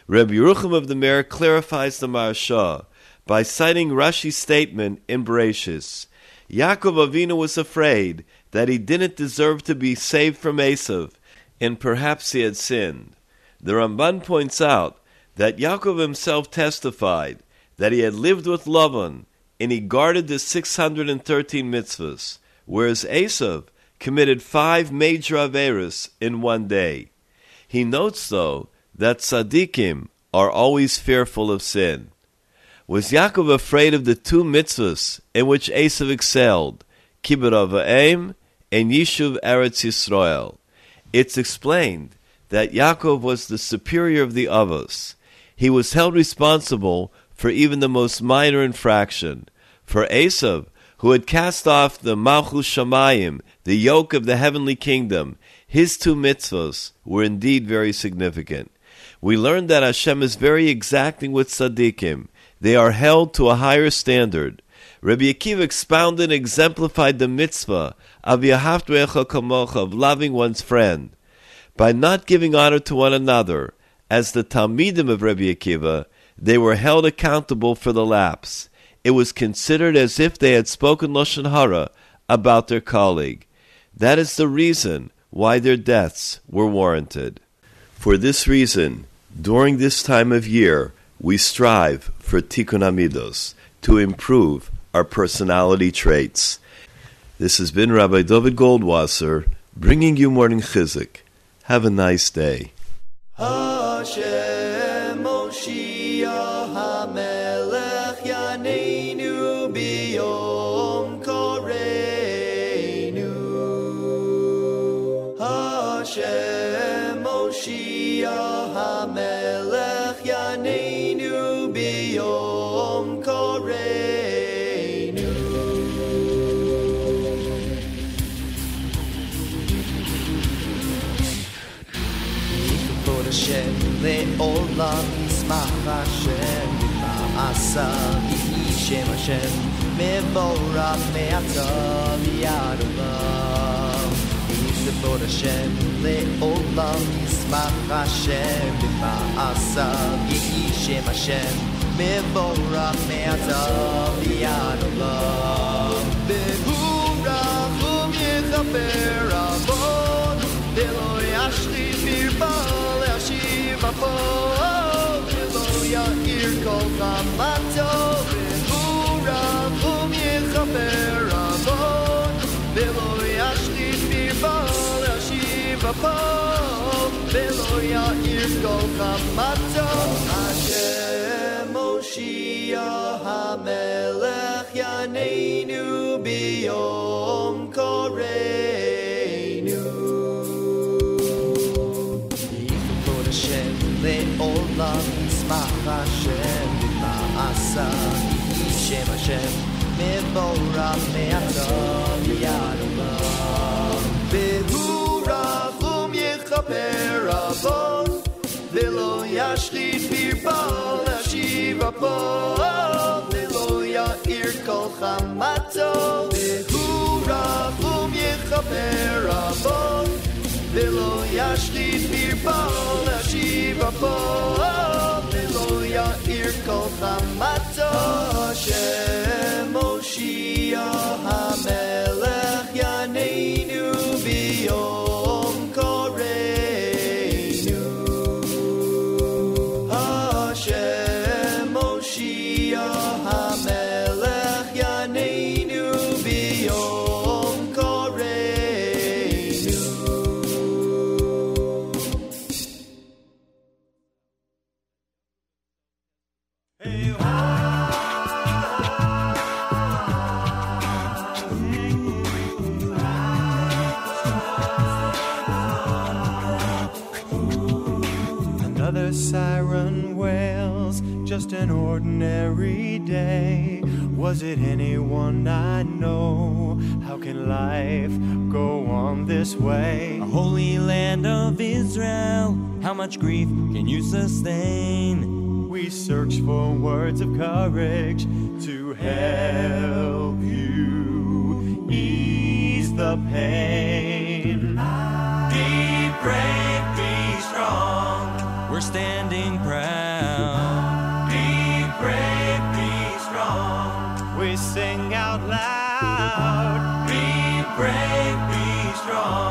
Reb Yerucham of the Mir clarifies the Maharsha by citing Rashi's statement in Bereshis. Yaakov Avinu was afraid that he didn't deserve to be saved from Esav, and perhaps he had sinned. The Ramban points out that Yaakov himself testified that he had lived with Lavan and he guarded the 613 mitzvahs, whereas Esav committed five major averas in one day. He notes, though, that tzaddikim are always fearful of sin. Was Yaakov afraid of the two mitzvahs in which Esav excelled, Kibbud Av Va'em and Yishuv Eretz Yisrael? It's explained that Yaakov was the superior of the Avos. He was held responsible for even the most minor infraction. For Esav, who had cast off the Malchus Shamayim, the yoke of the heavenly kingdom, his two mitzvahs were indeed very significant. We learned that Hashem is very exacting with tzaddikim. They are held to a higher standard. Rabbi Akiva expounded and exemplified the mitzvah of Kamocha, of loving one's friend. By not giving honor to one another, as the Talmidim of Rabbi Akiva, they were held accountable for the lapse. It was considered as if they had spoken Lashon Hara about their colleague. That is the reason why their deaths were warranted. For this reason, during this time of year, we strive for tikkun amidos, to improve our personality traits. This has been Rabbi David Goldwasser bringing you morning chizuk. Have a nice day. Hashem לעולם ישמח השם במעשיו איש Shem Hashem Mevorach Me'ata V'yad Olam Yisabod Hashem Le'olam Yismach Hashem B'ma'asav Yehi Shem Hashem Mevorach Me'ata V'yad Olam Be'hurach U'yechaper Avon Ve'lo yashli birbal Yashiv Apol Ve'lo ya'ir kol chamato Be'hurach U'yechaper Avon Ve'lo yashli birbal Yashiv Apol Ve'lo ya'ir kol chamato Hashem Moshiach HaMelech Yaneinu Biyom Koreinu Le'olam Yismach Hashem B'ma'asa Yishem Hashem Mevorach Me'ata V'yad Olam Be'hurach Um Yechaper Avon Ve'lo yashchit birbal Yashiv Apol Ve'lo ya'ir kol chamato Be'hurach Um Yechaper Avon yashchit birbal Yashiv Apol Ve'lo ya'ir kol chamato Hashem Moshiach HaMelech Was it anyone I know? How can life go on this way? A holy land of Israel, how much grief can you sustain? We search for words of courage to help you ease the pain. Be brave, be strong. We're standing proud. Sing out loud. Be brave, be strong.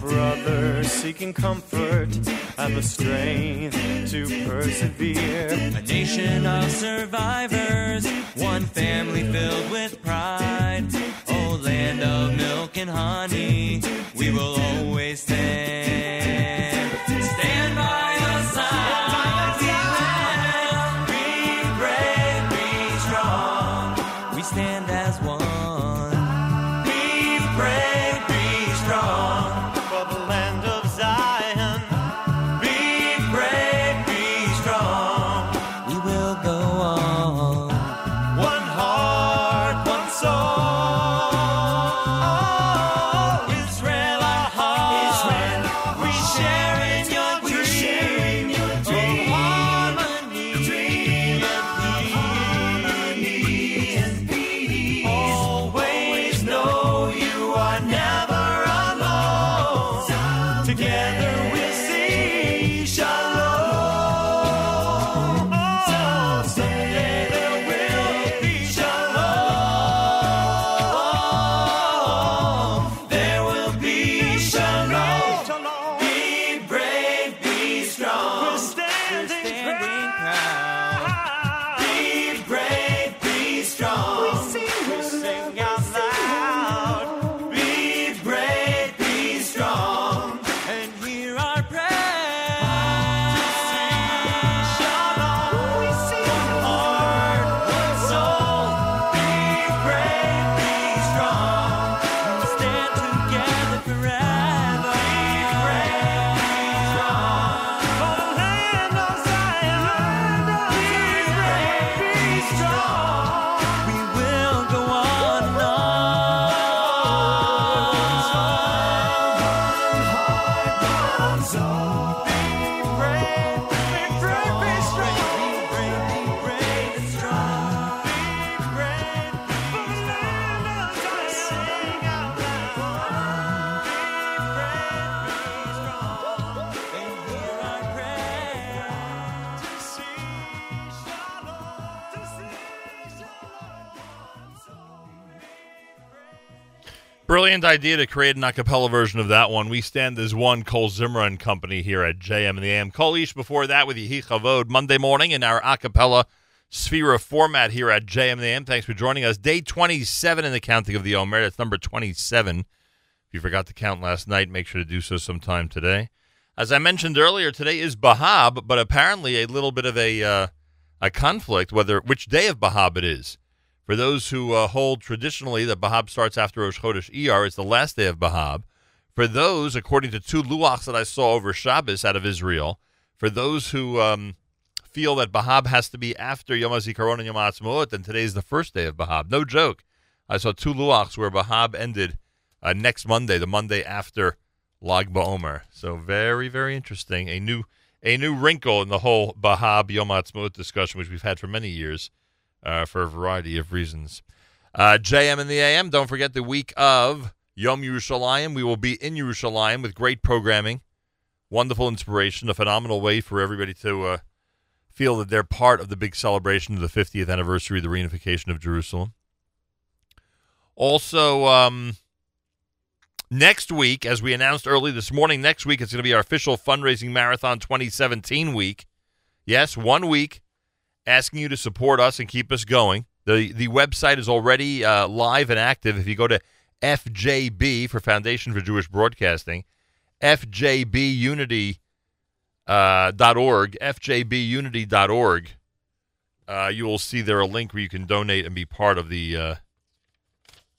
Brothers seeking comfort and the strength to persevere. A nation of survivors, one family filled with pride. Oh, land of milk and honey, we will always stand. Idea to create an a cappella version of that one. We stand as one, Kol Zimra and Company here at JM and the AM. Cole Ish before that with Yehi Chavod Monday morning in our a cappella Sefirah format here at JM and the AM. Thanks for joining us. Day 27 in the counting of the Omer. That's number 27. If you forgot to count last night, make sure to do so sometime today. As I mentioned earlier, today is Bahab, but apparently a little bit of a uh, a conflict whether which day of Bahab it is. For those who uh, hold traditionally that Bahab starts after Rosh Chodesh Iyar, it's the last day of Bahab. For those, according to two luachs that I saw over Shabbos out of Israel, for those who um, feel that Bahab has to be after Yom HaZikaron and Yom HaAtzmaut, then today is the first day of Bahab. No joke. I saw two luachs where Bahab ended uh, next Monday, the Monday after Lag BaOmer. So very, very interesting. A new a new wrinkle in the whole Bahab Yom HaAtzmaut discussion, which we've had for many years uh, for a variety of reasons. Uh, JM in the AM. Don't forget the week of Yom Yerushalayim. We will be in Yerushalayim with great programming, wonderful inspiration, a phenomenal way for everybody to uh, feel that they're part of the big celebration of the 50th anniversary of the reunification of Jerusalem. Also, um, next week, as we announced early this morning, next week it's going to be our official fundraising marathon 2017 week. Yes, one week asking you to support us and keep us going. The the website is already uh, live and active. If you go to FJB for Foundation for Jewish Broadcasting, FJBunity uh, FJBunity.org, uh, you will see there a link where you can donate and be part of the uh,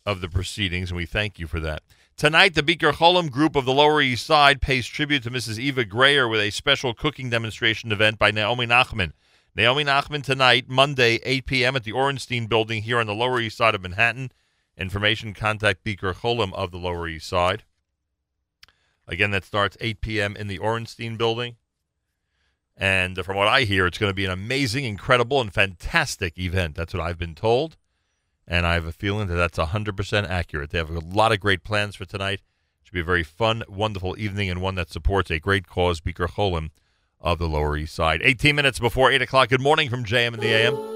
of the proceedings, and we thank you for that. Tonight, the Bikur Cholim group of the Lower East Side pays tribute to Mrs. Eva Grayer with a special cooking demonstration event by Naomi Nachman. Naomi Nachman tonight, Monday, 8 p.m. at the Orenstein Building here on the Lower East Side of Manhattan. Information, contact Bikur Cholim of the Lower East Side. Again, that starts 8 p.m. in the Orenstein Building. And from what I hear, it's going to be an amazing, incredible, and fantastic event. That's what I've been told. And I have a feeling that that's 100% accurate. They have a lot of great plans for tonight. It should be a very fun, wonderful evening and one that supports a great cause, Bikur Cholim of the Lower East Side. 18 minutes before 8 o'clock. Good morning from JM and the AM.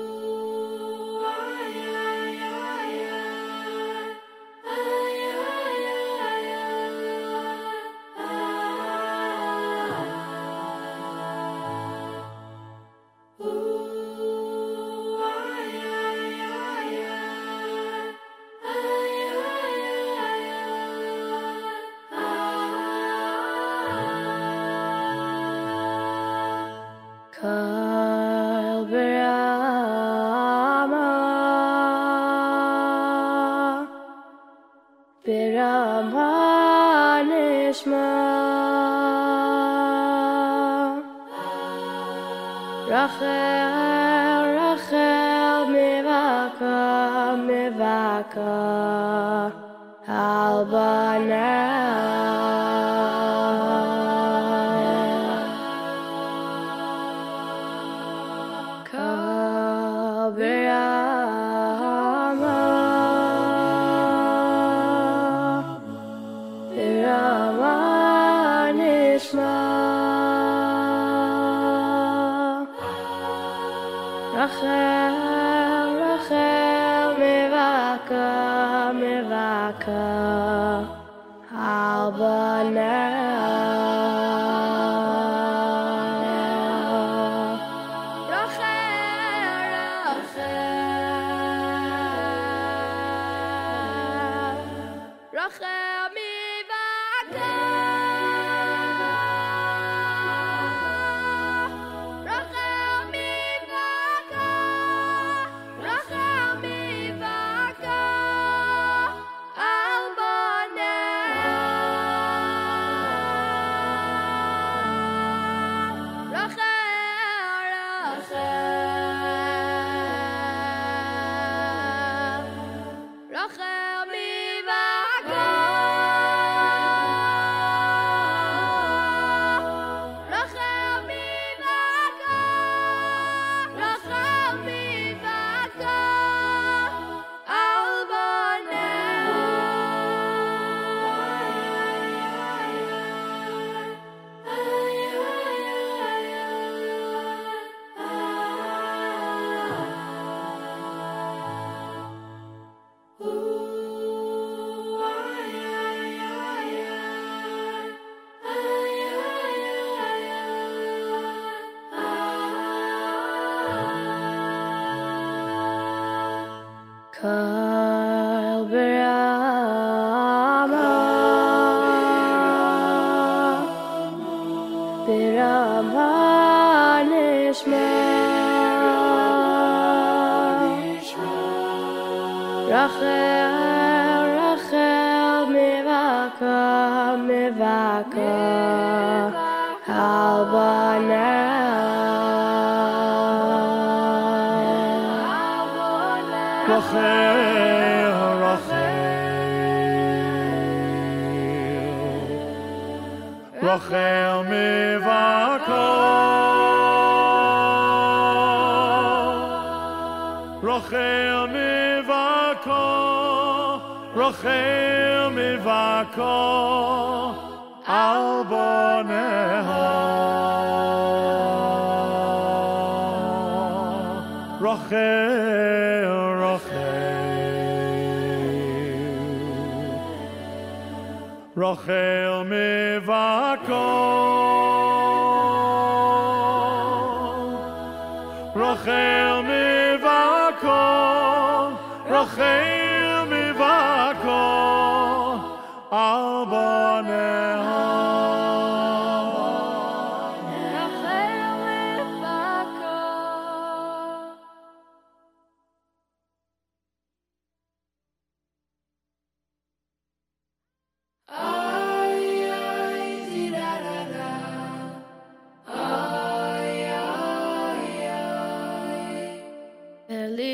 Yerushalayim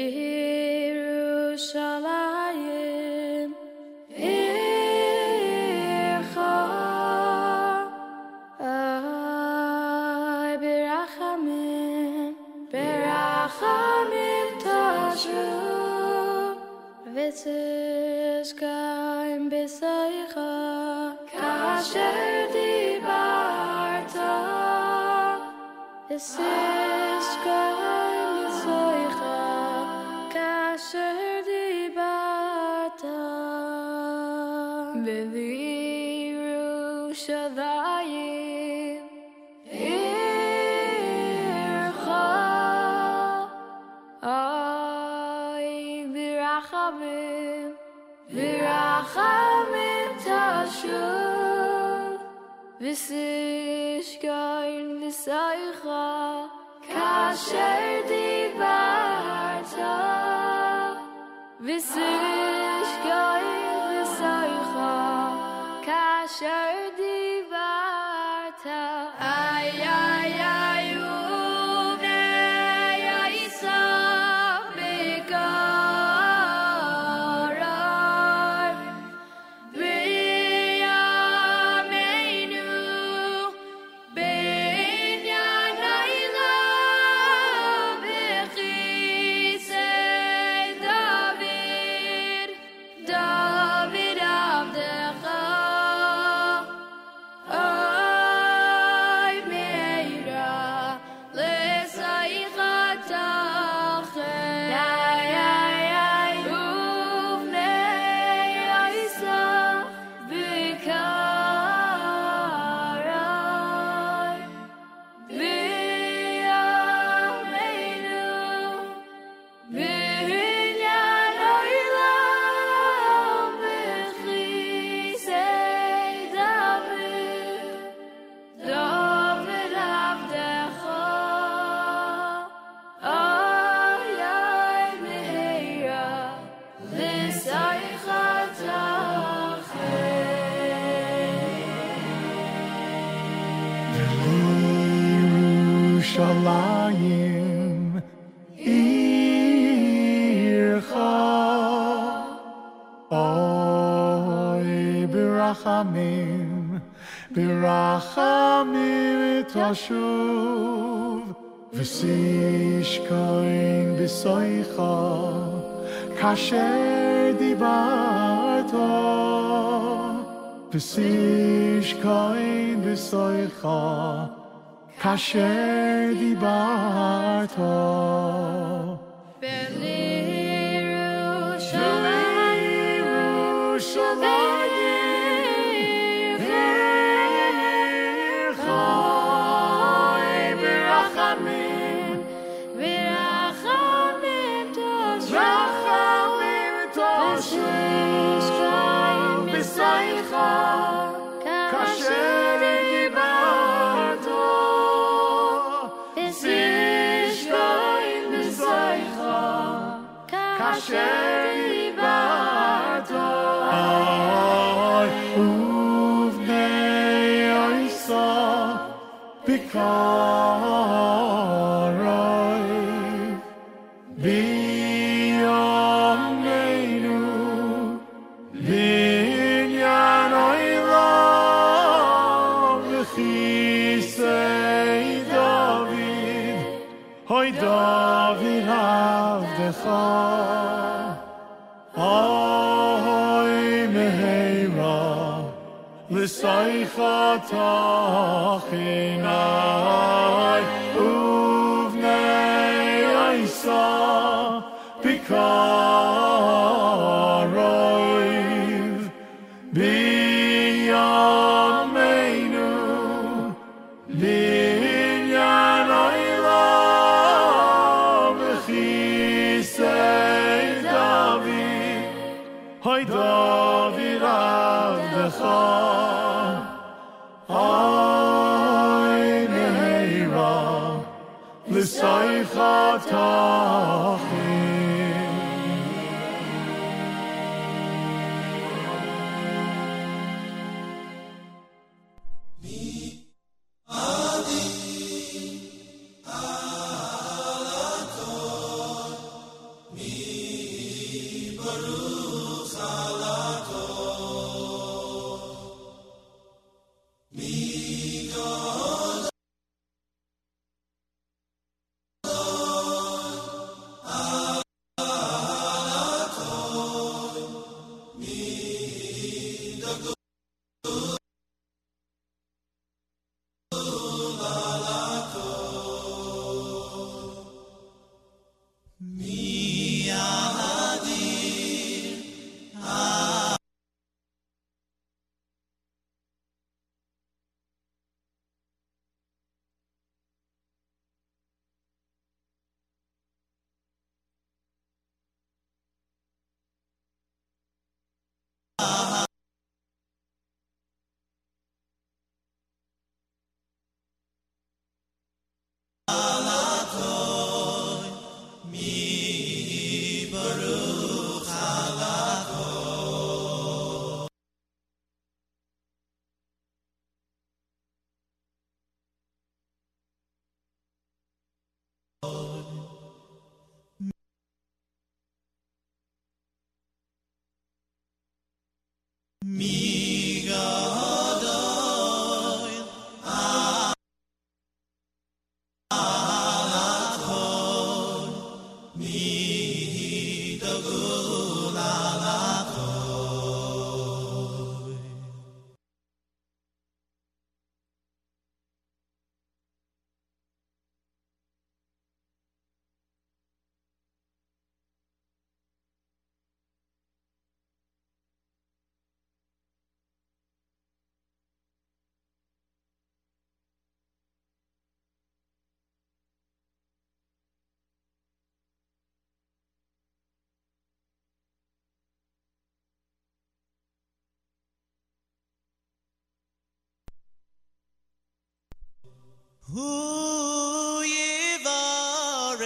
hu yivarech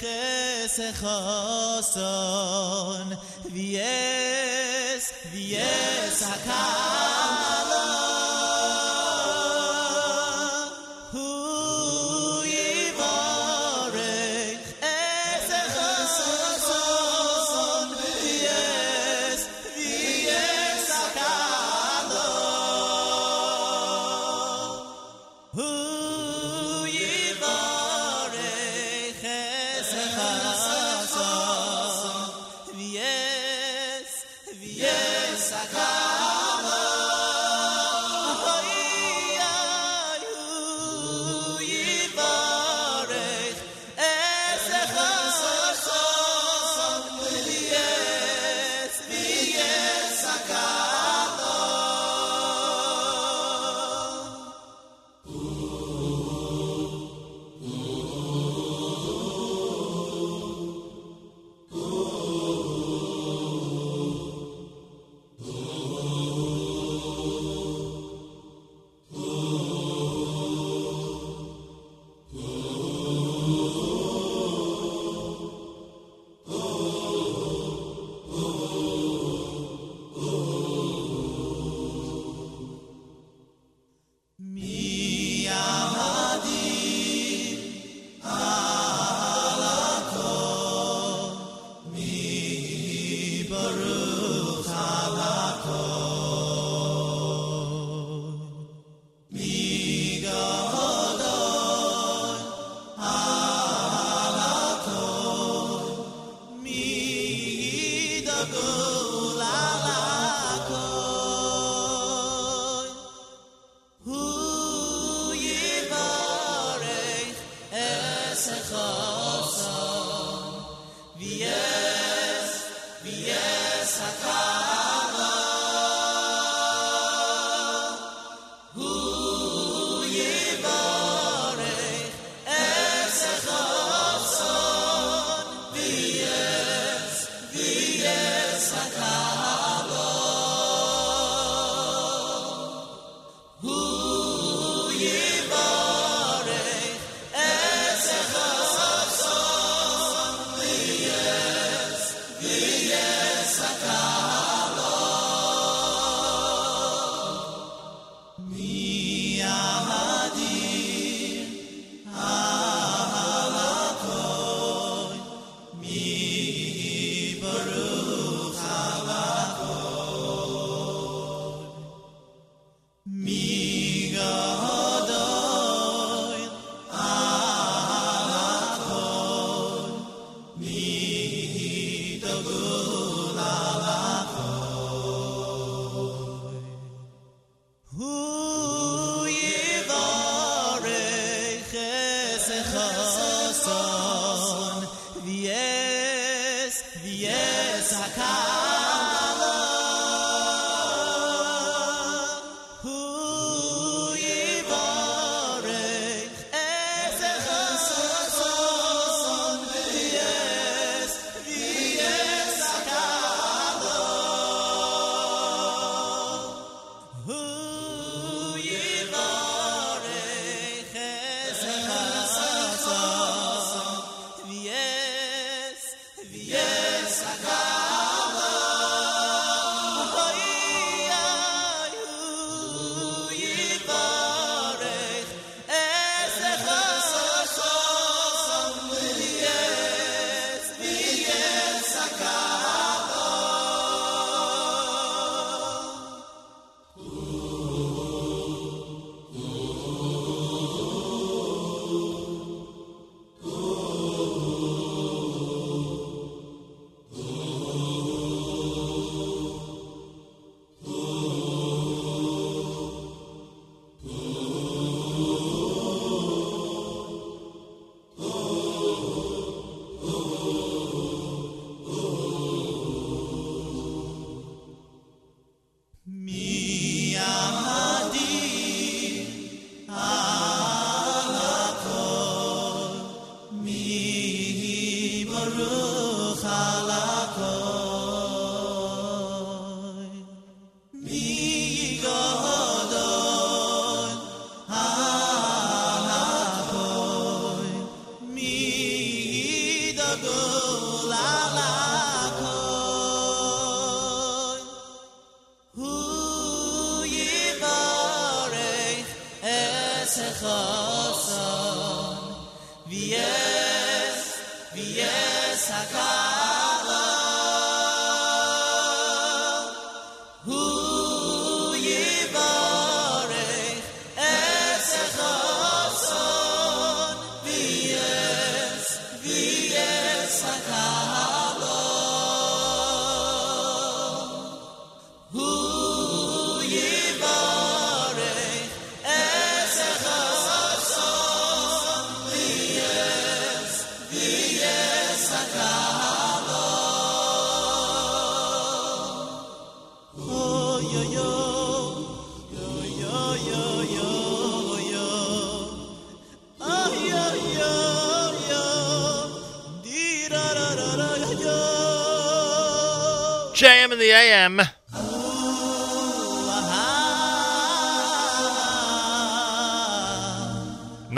esecha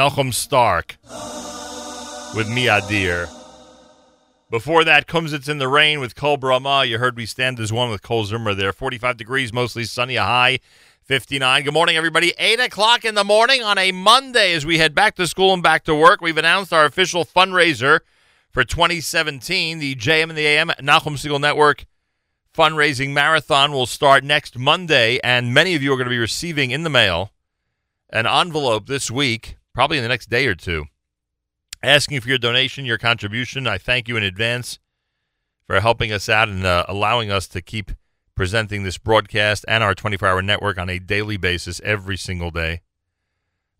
Malcolm Stark with Miadir. Before that, comes It's in the Rain with Kol Brahma. You heard we stand as one with Kol Zimra there. 45 degrees, mostly sunny, a high 59. Good morning, everybody. 8 o'clock in the morning on a Monday as we head back to school and back to work. We've announced our official fundraiser for 2017. The JM and the AM Nachum Segal Network fundraising marathon will start next Monday, and many of you are going to be receiving in the mail an envelope this week, probably in the next day or two, asking for your donation, your contribution. I thank you in advance for helping us out and uh, allowing us to keep presenting this broadcast and our 24 hour network on a daily basis every single day.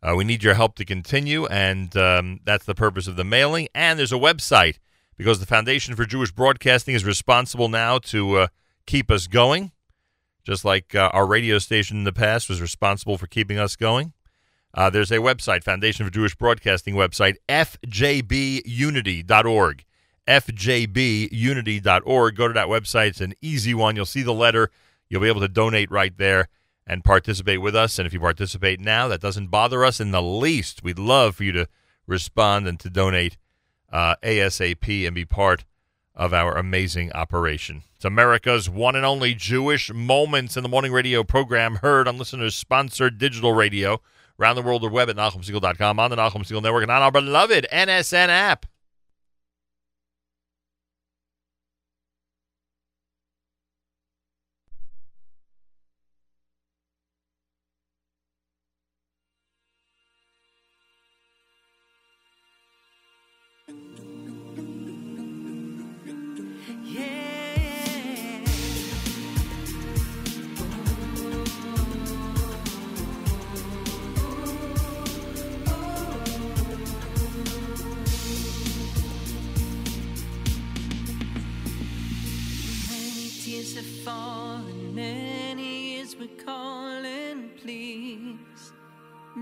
Uh, we need your help to continue, and um, that's the purpose of the mailing. And there's a website because the Foundation for Jewish Broadcasting is responsible now to uh, keep us going, just like uh, our radio station in the past was responsible for keeping us going. Uh, there's a website, Foundation for Jewish Broadcasting website, fjbunity.org. fjbunity.org. Go to that website. It's an easy one. You'll see the letter. You'll be able to donate right there and participate with us. And if you participate now, that doesn't bother us in the least. We'd love for you to respond and to donate uh, ASAP and be part of our amazing operation. It's America's one and only Jewish Moments in the Morning Radio program, heard on listeners sponsored digital radio Around the world or web at NachumSegal.com, on the Nachum Segal Network, and on our beloved NSN app.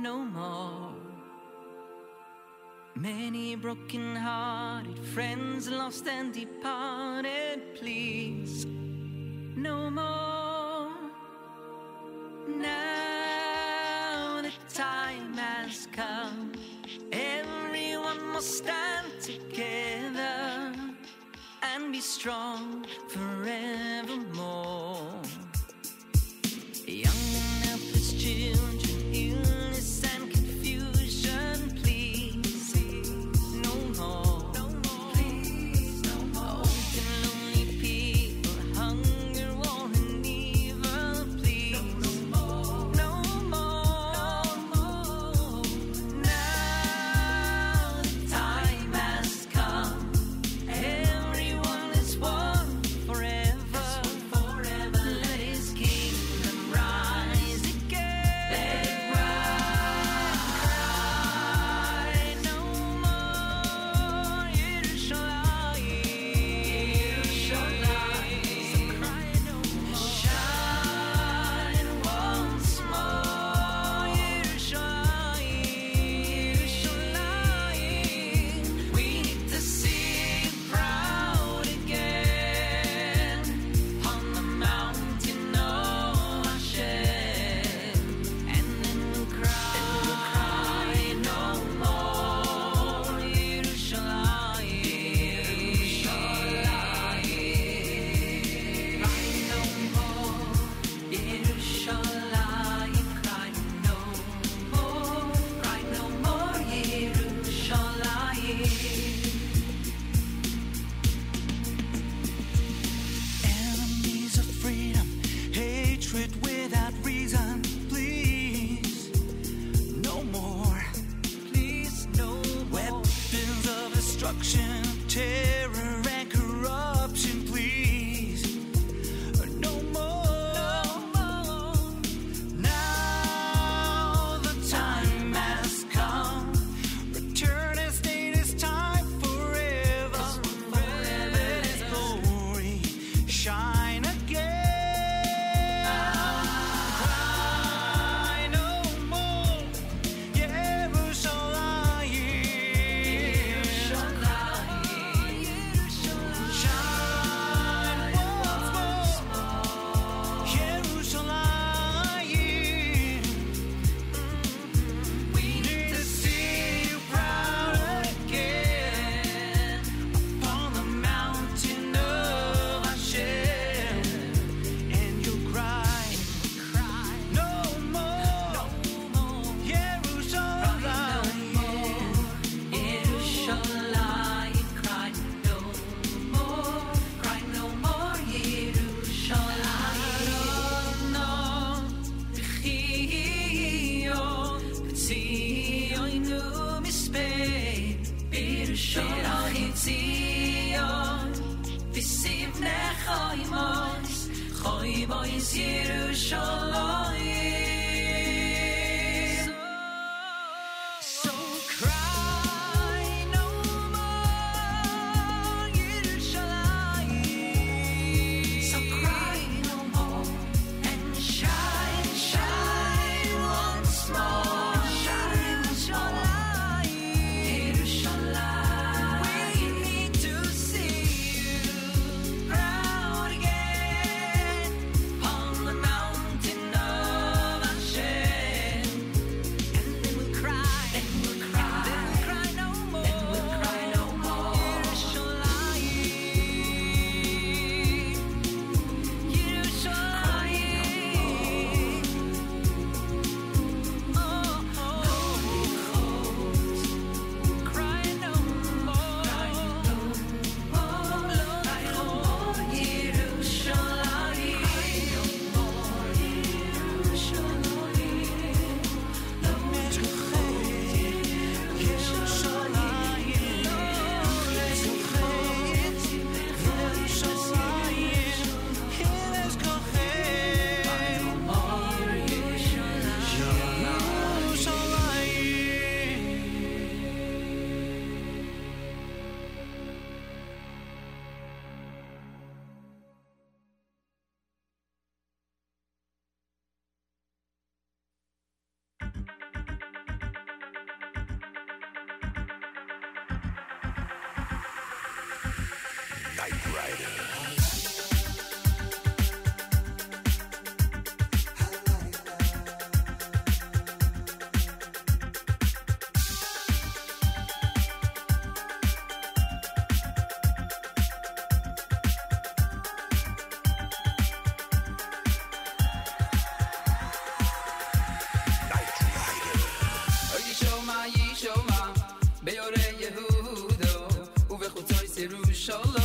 no more. Many broken hearted friends lost and departed, please, no more. Now the time has come, everyone must stand together and be strong forevermore. show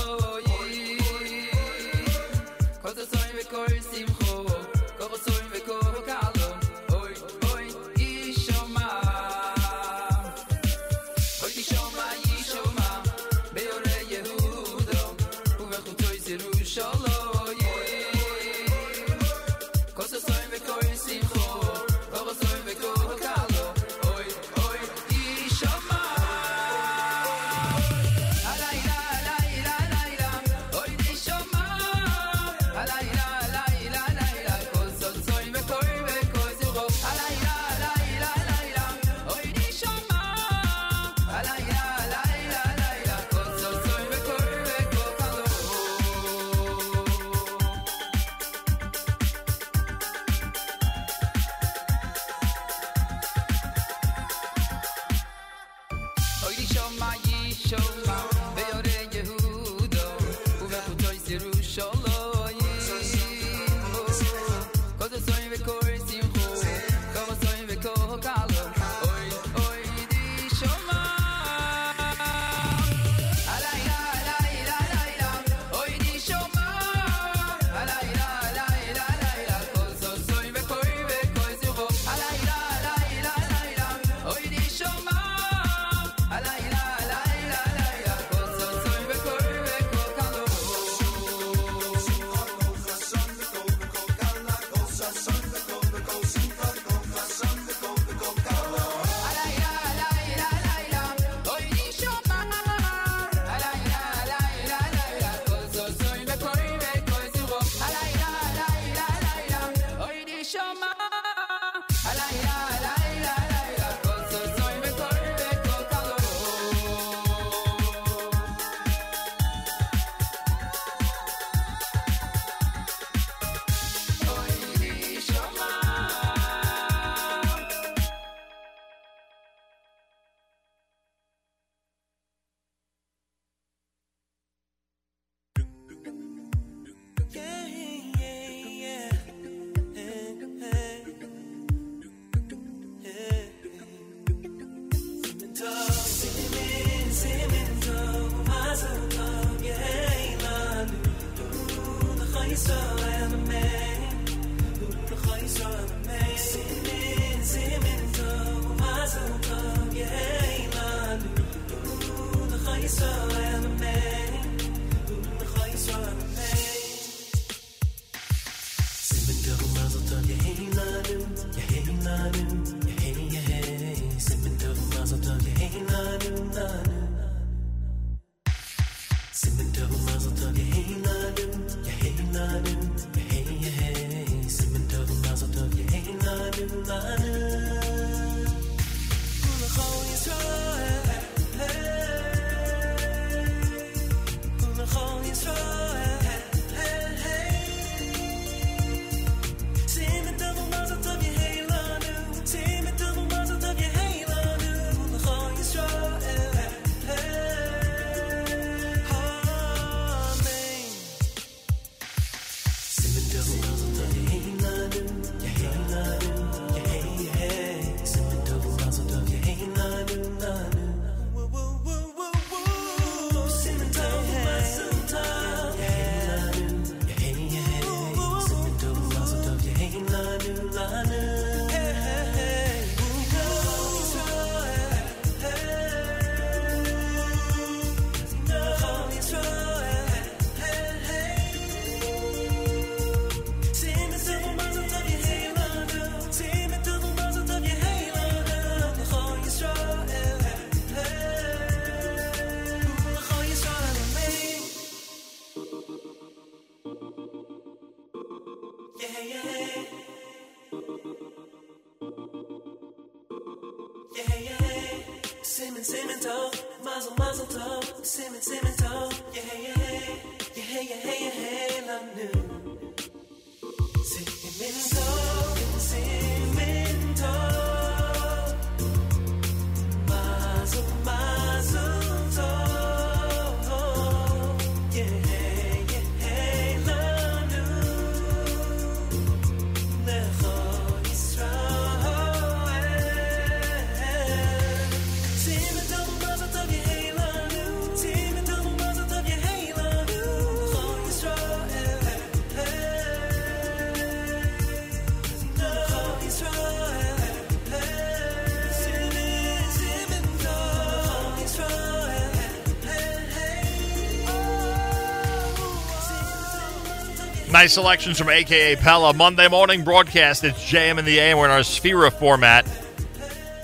Nice selections from acapella. Monday morning broadcast. It's JM in the AM. We're in our Sefirah format.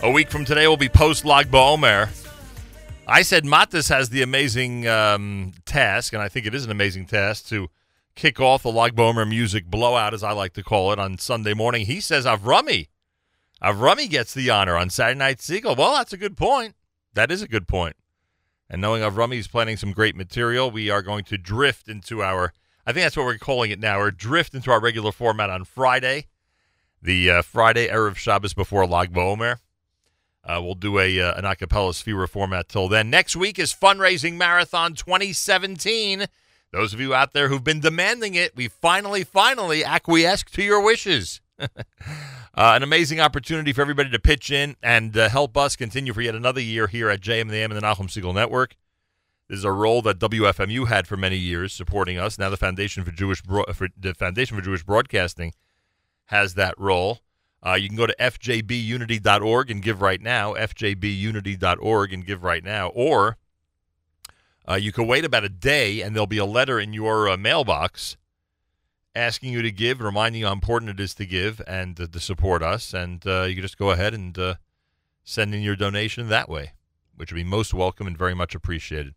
A week from today will be post Lag BaOmer. I said Matis has the amazing um, task, and I think it is an amazing task, to kick off the Lag BaOmer music blowout, as I like to call it, on Sunday morning. He says Avrami. Avrami gets the honor on Saturday Night Seagull. Well, that's a good point. That is a good point. And knowing Avrami is planning some great material, we are going to drift into our, I think that's what we're calling it now, or drift into our regular format on Friday, the uh, Friday Erev Shabbos before Lag BaOmer. Uh, we'll do a uh, an acapella Sefirah format till then. Next week is Fundraising Marathon 2017. Those of you out there who've been demanding it, we finally, finally acquiesced to your wishes. uh, an amazing opportunity for everybody to pitch in and uh, help us continue for yet another year here at JM and the AM and the Nachum Segal Network. This is a role that WFMU had for many years, supporting us. Now the Foundation for Jewish Bro- for the Foundation for Jewish Broadcasting has that role. Uh, you can go to fjbunity.org and give right now, fjbunity.org and give right now, or uh, you can wait about a day and there'll be a letter in your uh, mailbox asking you to give, reminding you how important it is to give and uh, to support us. And uh, you can just go ahead and uh, send in your donation that way, which would be most welcome and very much appreciated.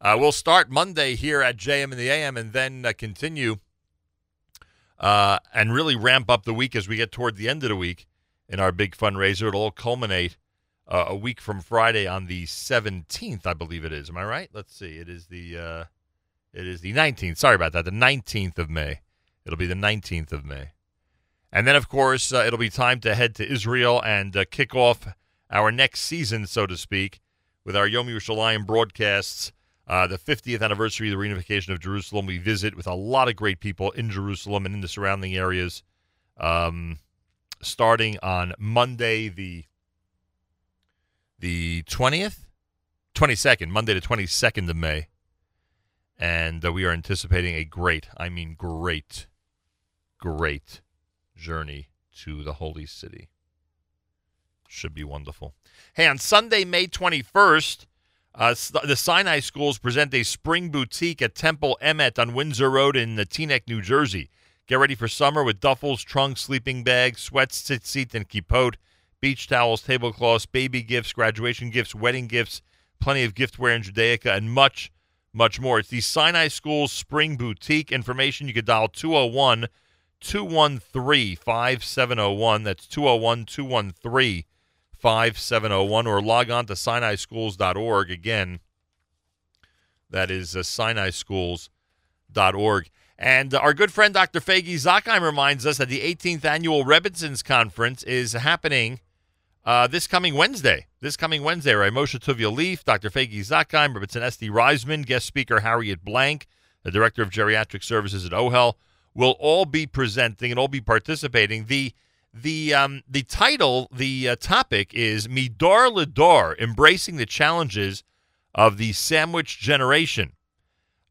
Uh, we'll start Monday here at JM and the AM and then uh, continue uh, and really ramp up the week as we get toward the end of the week in our big fundraiser. It'll all culminate uh, a week from Friday on the 17th, I believe it is. Am I right? Let's see. It is the uh, it is the 19th. Sorry about that. The 19th of May. It'll be the 19th of May. And then, of course, uh, it'll be time to head to Israel and kick off our next season, so to speak, with our Yom Yerushalayim broadcasts. Uh, the 50th anniversary of the reunification of Jerusalem. We visit with a lot of great people in Jerusalem and in the surrounding areas. Um, starting on Monday, the the 20th, 22nd, Monday the 22nd of May. And uh, we are anticipating a great, I mean great, great journey to the holy city. Should be wonderful. Hey, on Sunday, May 21st, uh, the Sinai schools present a spring boutique at Temple Emmet on Windsor Road in Teaneck, New Jersey. Get ready for summer with duffels, trunks, sleeping bags, sweats, tzitzit, and kippot, beach towels, tablecloths, baby gifts, graduation gifts, wedding gifts, plenty of giftware in Judaica, and much, much more. It's the Sinai Schools Spring Boutique. Information you could dial 201 213 5701. That's 201 213 5701 or log on to sinaischools.org. Again, that is uh, sinaischools.org. And uh, our good friend Dr. Fagi Zakheim reminds us that the 18th annual Rebbitzins Conference is happening uh, this coming Wednesday. This coming Wednesday, right? Moshe Tuvia Leaf, Dr. Fagi Zakheim, Rebbitzin S.D. Reisman, guest speaker Harriet Blank, the director of geriatric services at OHEL, will all be presenting and all be participating. The the um, the title, the uh, topic is Midor Lidor, embracing the challenges of the sandwich generation.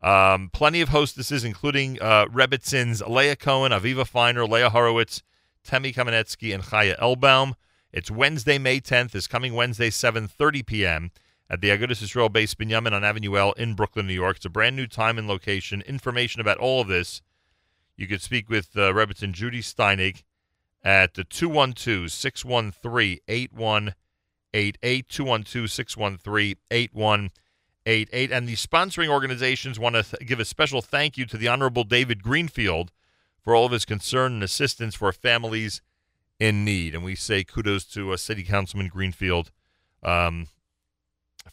Um, plenty of hostesses, including uh, Leah Cohen, Aviva Feiner, Leah Horowitz, Temi Kamenetsky, and Chaya Elbaum. It's Wednesday, May 10th. Is coming Wednesday, 7:30 p.m. at the Agudas Israel Bais Binyamin on Avenue L in Brooklyn, New York. It's a brand new time and location. Information about all of this, you could speak with uh, Rebbitzin Judy Steinig at the 212-613-8188, 212-613-8188. And the sponsoring organizations want to th- give a special thank you to the Honorable David Greenfield for all of his concern and assistance for families in need. And we say kudos to uh, City Councilman Greenfield. Um,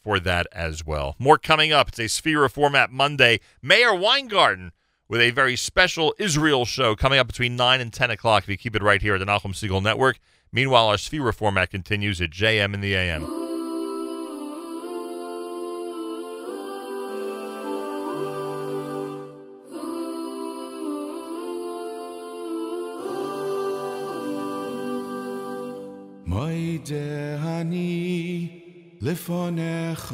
for that as well. More coming up. It's a Sefirah Format Monday. Meir Weingarten with a very special Israel show coming up between 9 and 10 o'clock if you keep it right here at the Nachum Segal Network. Meanwhile, our Sefirah format continues at JM in the AM. מוידעני לפונך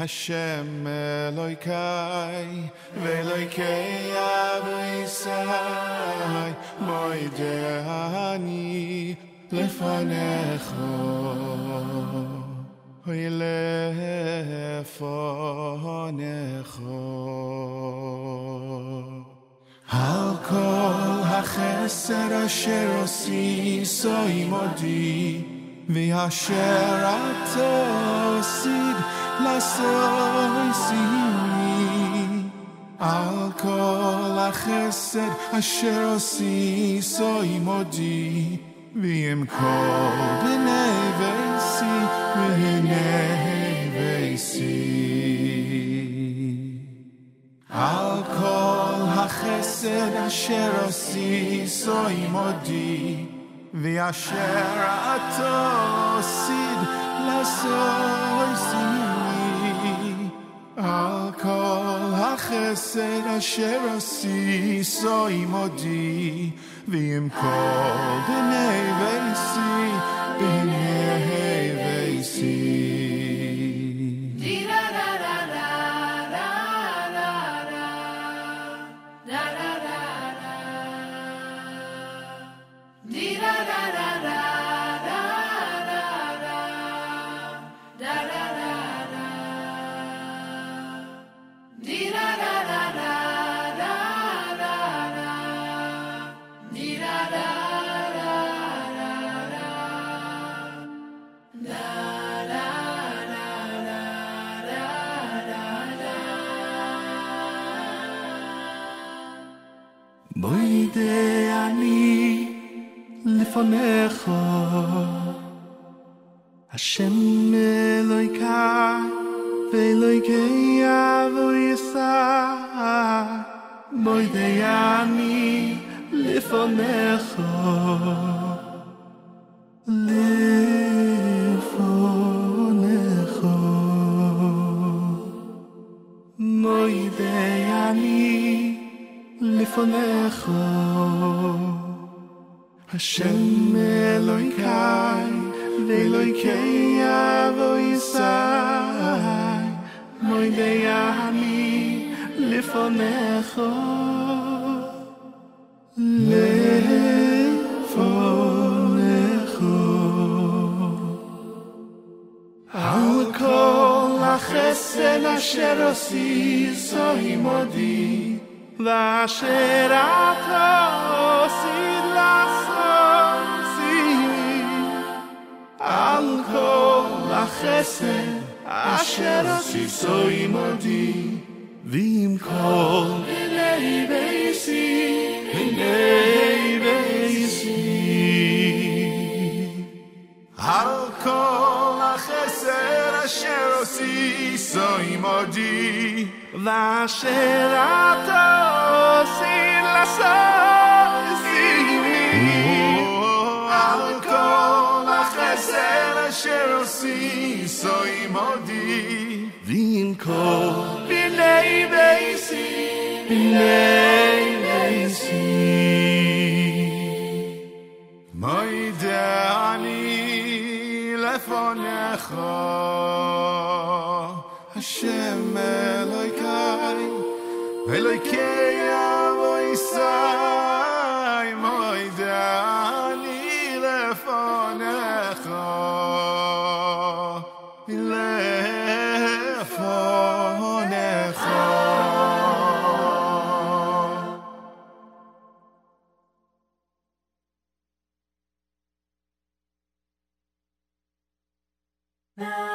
Hashem sham loy kai ve loy kai ave sai moy dani lefane khoy le fonekh al kol a khersera shra la soy si al kol chesed asher osi soy modi. V'im kol b'nei v'esi v'hinei v'esi al kol hachesed asher osi soy modi. V'asher ato sid la soy si על כל החסד אשר עושיסו עמדי ועם כל בני ביתי בני ביתי a meh kho ka fay loye ave yisa voy de ami le foner kho le foner kho de ami le foner a לפניך לפניך על כל החסד אשר עושיסו עמדי ואשר אתה עשית לעשות. עמי על כל החסד אשר עשיתו עמדי ועם כל בני ביתי בני ביתי על כל החסד אשר עשיתו עמדי ואשר אתה עשית לעשות עמי על כל החסד אשר עשיתו עמדי bin ko bin avei sin bin avei sin may de ani lefon kha a shmeloy kai veloy ke avoy Now.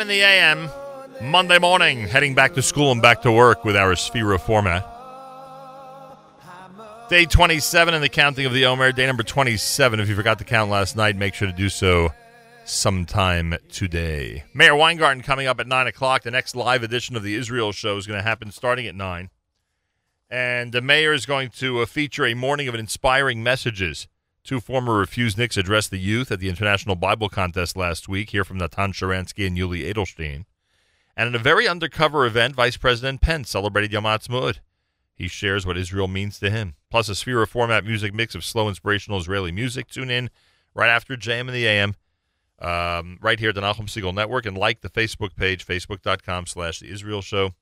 JM in the AM, Monday morning, heading back to school and back to work with our Sefirah format. Day 27 in the counting of the Omer. Day number 27. If you forgot to count last night, make sure to do so sometime today. Meir Weingarten coming up at 9 o'clock. The next live edition of the Israel show is going to happen starting at 9. And the mayor is going to uh, feature a morning of inspiring messages. Two former refuseniks addressed the youth at the International Bible Contest last week. Hear from Natan Sharansky and Yuli Edelstein. And in a very undercover event, Vice President Pence celebrated Yom Ha'atzmaut. He shares what Israel means to him. Plus a Sefirah format music mix of slow, inspirational Israeli music. Tune in right after JM in the AM, um, right here at the Nachum Segal Network, and like the Facebook page, facebook.com slash The Israel Show,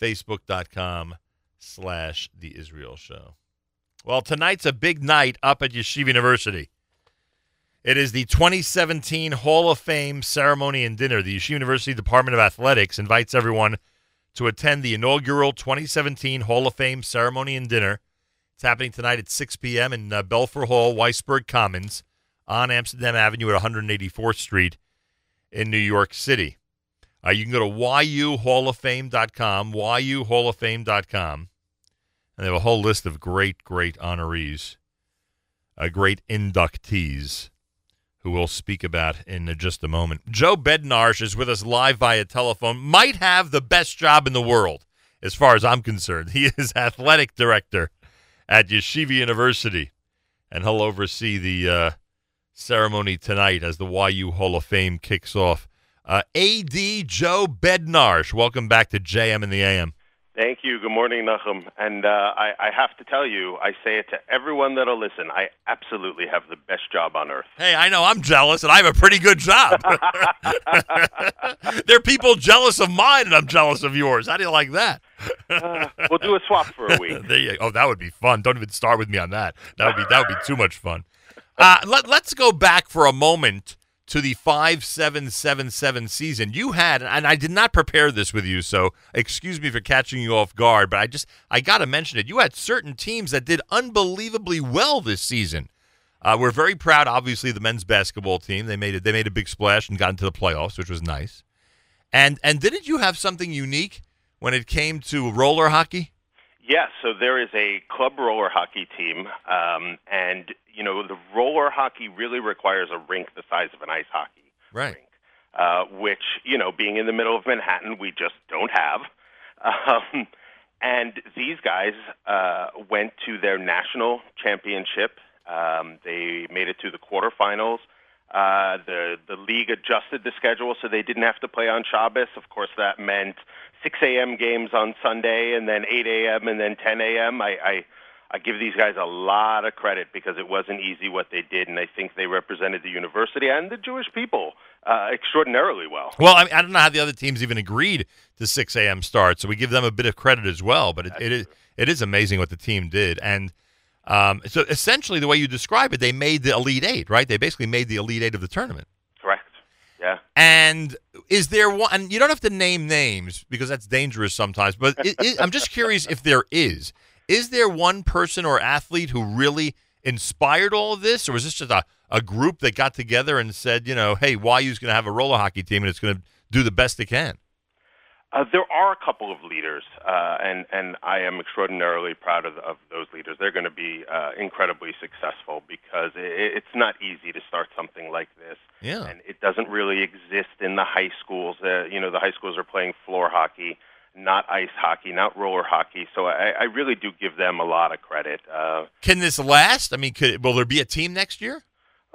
facebook.com slash The Israel Show. Well, tonight's a big night up at Yeshiva University. It is the 2017 Hall of Fame ceremony and dinner. The Yeshiva University Department of Athletics invites everyone to attend the inaugural 2017 Hall of Fame ceremony and dinner. It's happening tonight at 6 p.m. in uh, Belfer Hall, Weisberg Commons, on Amsterdam Avenue at 184th Street in New York City. Uh, you can go to yuhalloffame.com, yuhalloffame.com, and they have a whole list of great, great honorees, uh, great inductees who we'll speak about in just a moment. Joe Bednarsh is with us live via telephone. Might have the best job in the world, as far as I'm concerned. He is athletic director at Yeshiva University, and he'll oversee the uh, ceremony tonight as the YU Hall of Fame kicks off. Uh, AD Joe Bednarsh, welcome back to JM and the AM. Thank you. Good morning, Nachum. And uh, I, I have to tell you, I say it to everyone that'll listen. I absolutely have the best job on earth. Hey, I know I'm jealous, and I have a pretty good job. there are people jealous of mine, and I'm jealous of yours. How do you like that? Uh, we'll do a swap for a week. you, oh, that would be fun. Don't even start with me on that. That would be that would be too much fun. Uh, let, let's go back for a moment to the five seven seven seven season. You had, and I did not prepare this with you, so excuse me for catching you off guard. But I just I got to mention it. You had certain teams that did unbelievably well this season. Uh, we're very proud, obviously, the men's basketball team. They made it. They made a big splash and got into the playoffs, which was nice. And and didn't you have something unique when it came to roller hockey? Yes, so there is a club roller hockey team, um, and you know the roller hockey really requires a rink the size of an ice hockey, Right. uh, which you know, being in the middle of Manhattan, we just don't have. Um, and these guys uh, went to their national championship. Um, they made it to the quarterfinals. Uh, the the league adjusted the schedule so they didn't have to play on Shabbos. Of course, that meant 6 a.m. games on Sunday, and then 8 a.m. and then 10 a.m. I, I I give these guys a lot of credit because it wasn't easy what they did, and I think they represented the university and the Jewish people uh, extraordinarily well. Well, I, mean, I don't know how the other teams even agreed to 6 a.m. start, so we give them a bit of credit as well. But it, it is it is amazing what the team did, and um, so essentially the way you describe it, they made the elite eight, right? They basically made the elite eight of the tournament. Correct. Yeah. And is there one? And you don't have to name names because that's dangerous sometimes. But it, it, I'm just curious if there is. Is there one person or athlete who really inspired all of this, or was this just a, a group that got together and said, you know, hey, YU's going to have a roller hockey team and it's going to do the best it can? Uh, there are a couple of leaders, uh, and and I am extraordinarily proud of, of those leaders. They're going to be uh, incredibly successful because it, it's not easy to start something like this, Yeah. and it doesn't really exist in the high schools. Uh, you know, the high schools are playing floor hockey, not ice hockey, not roller hockey. So I, I really do give them a lot of credit. Uh, Can this last? I mean, could, will there be a team next year?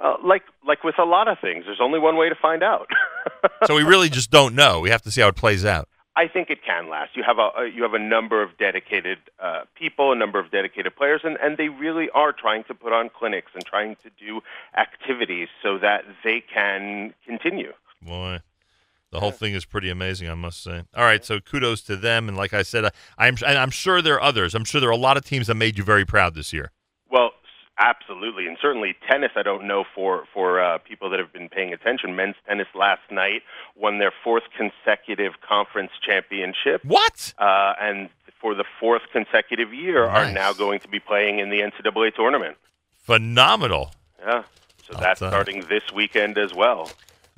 uh, like like with a lot of things, there's only one way to find out. so we really just don't know. We have to see how it plays out. I think it can last. You have a you have a number of dedicated uh, people, a number of dedicated players, and, and they really are trying to put on clinics and trying to do activities so that they can continue. Boy, the whole thing is pretty amazing, I must say. All right, so kudos to them, and like I said, I, I'm and I'm sure there are others. I'm sure there are a lot of teams that made you very proud this year. Well, absolutely, and certainly tennis. I don't know for for uh, people that have been paying attention. Men's tennis last night won their fourth consecutive conference championship. What? Uh, and for the fourth consecutive year, are now going to be playing in the NCAA tournament. Phenomenal. Yeah, so that's you. starting this weekend as well.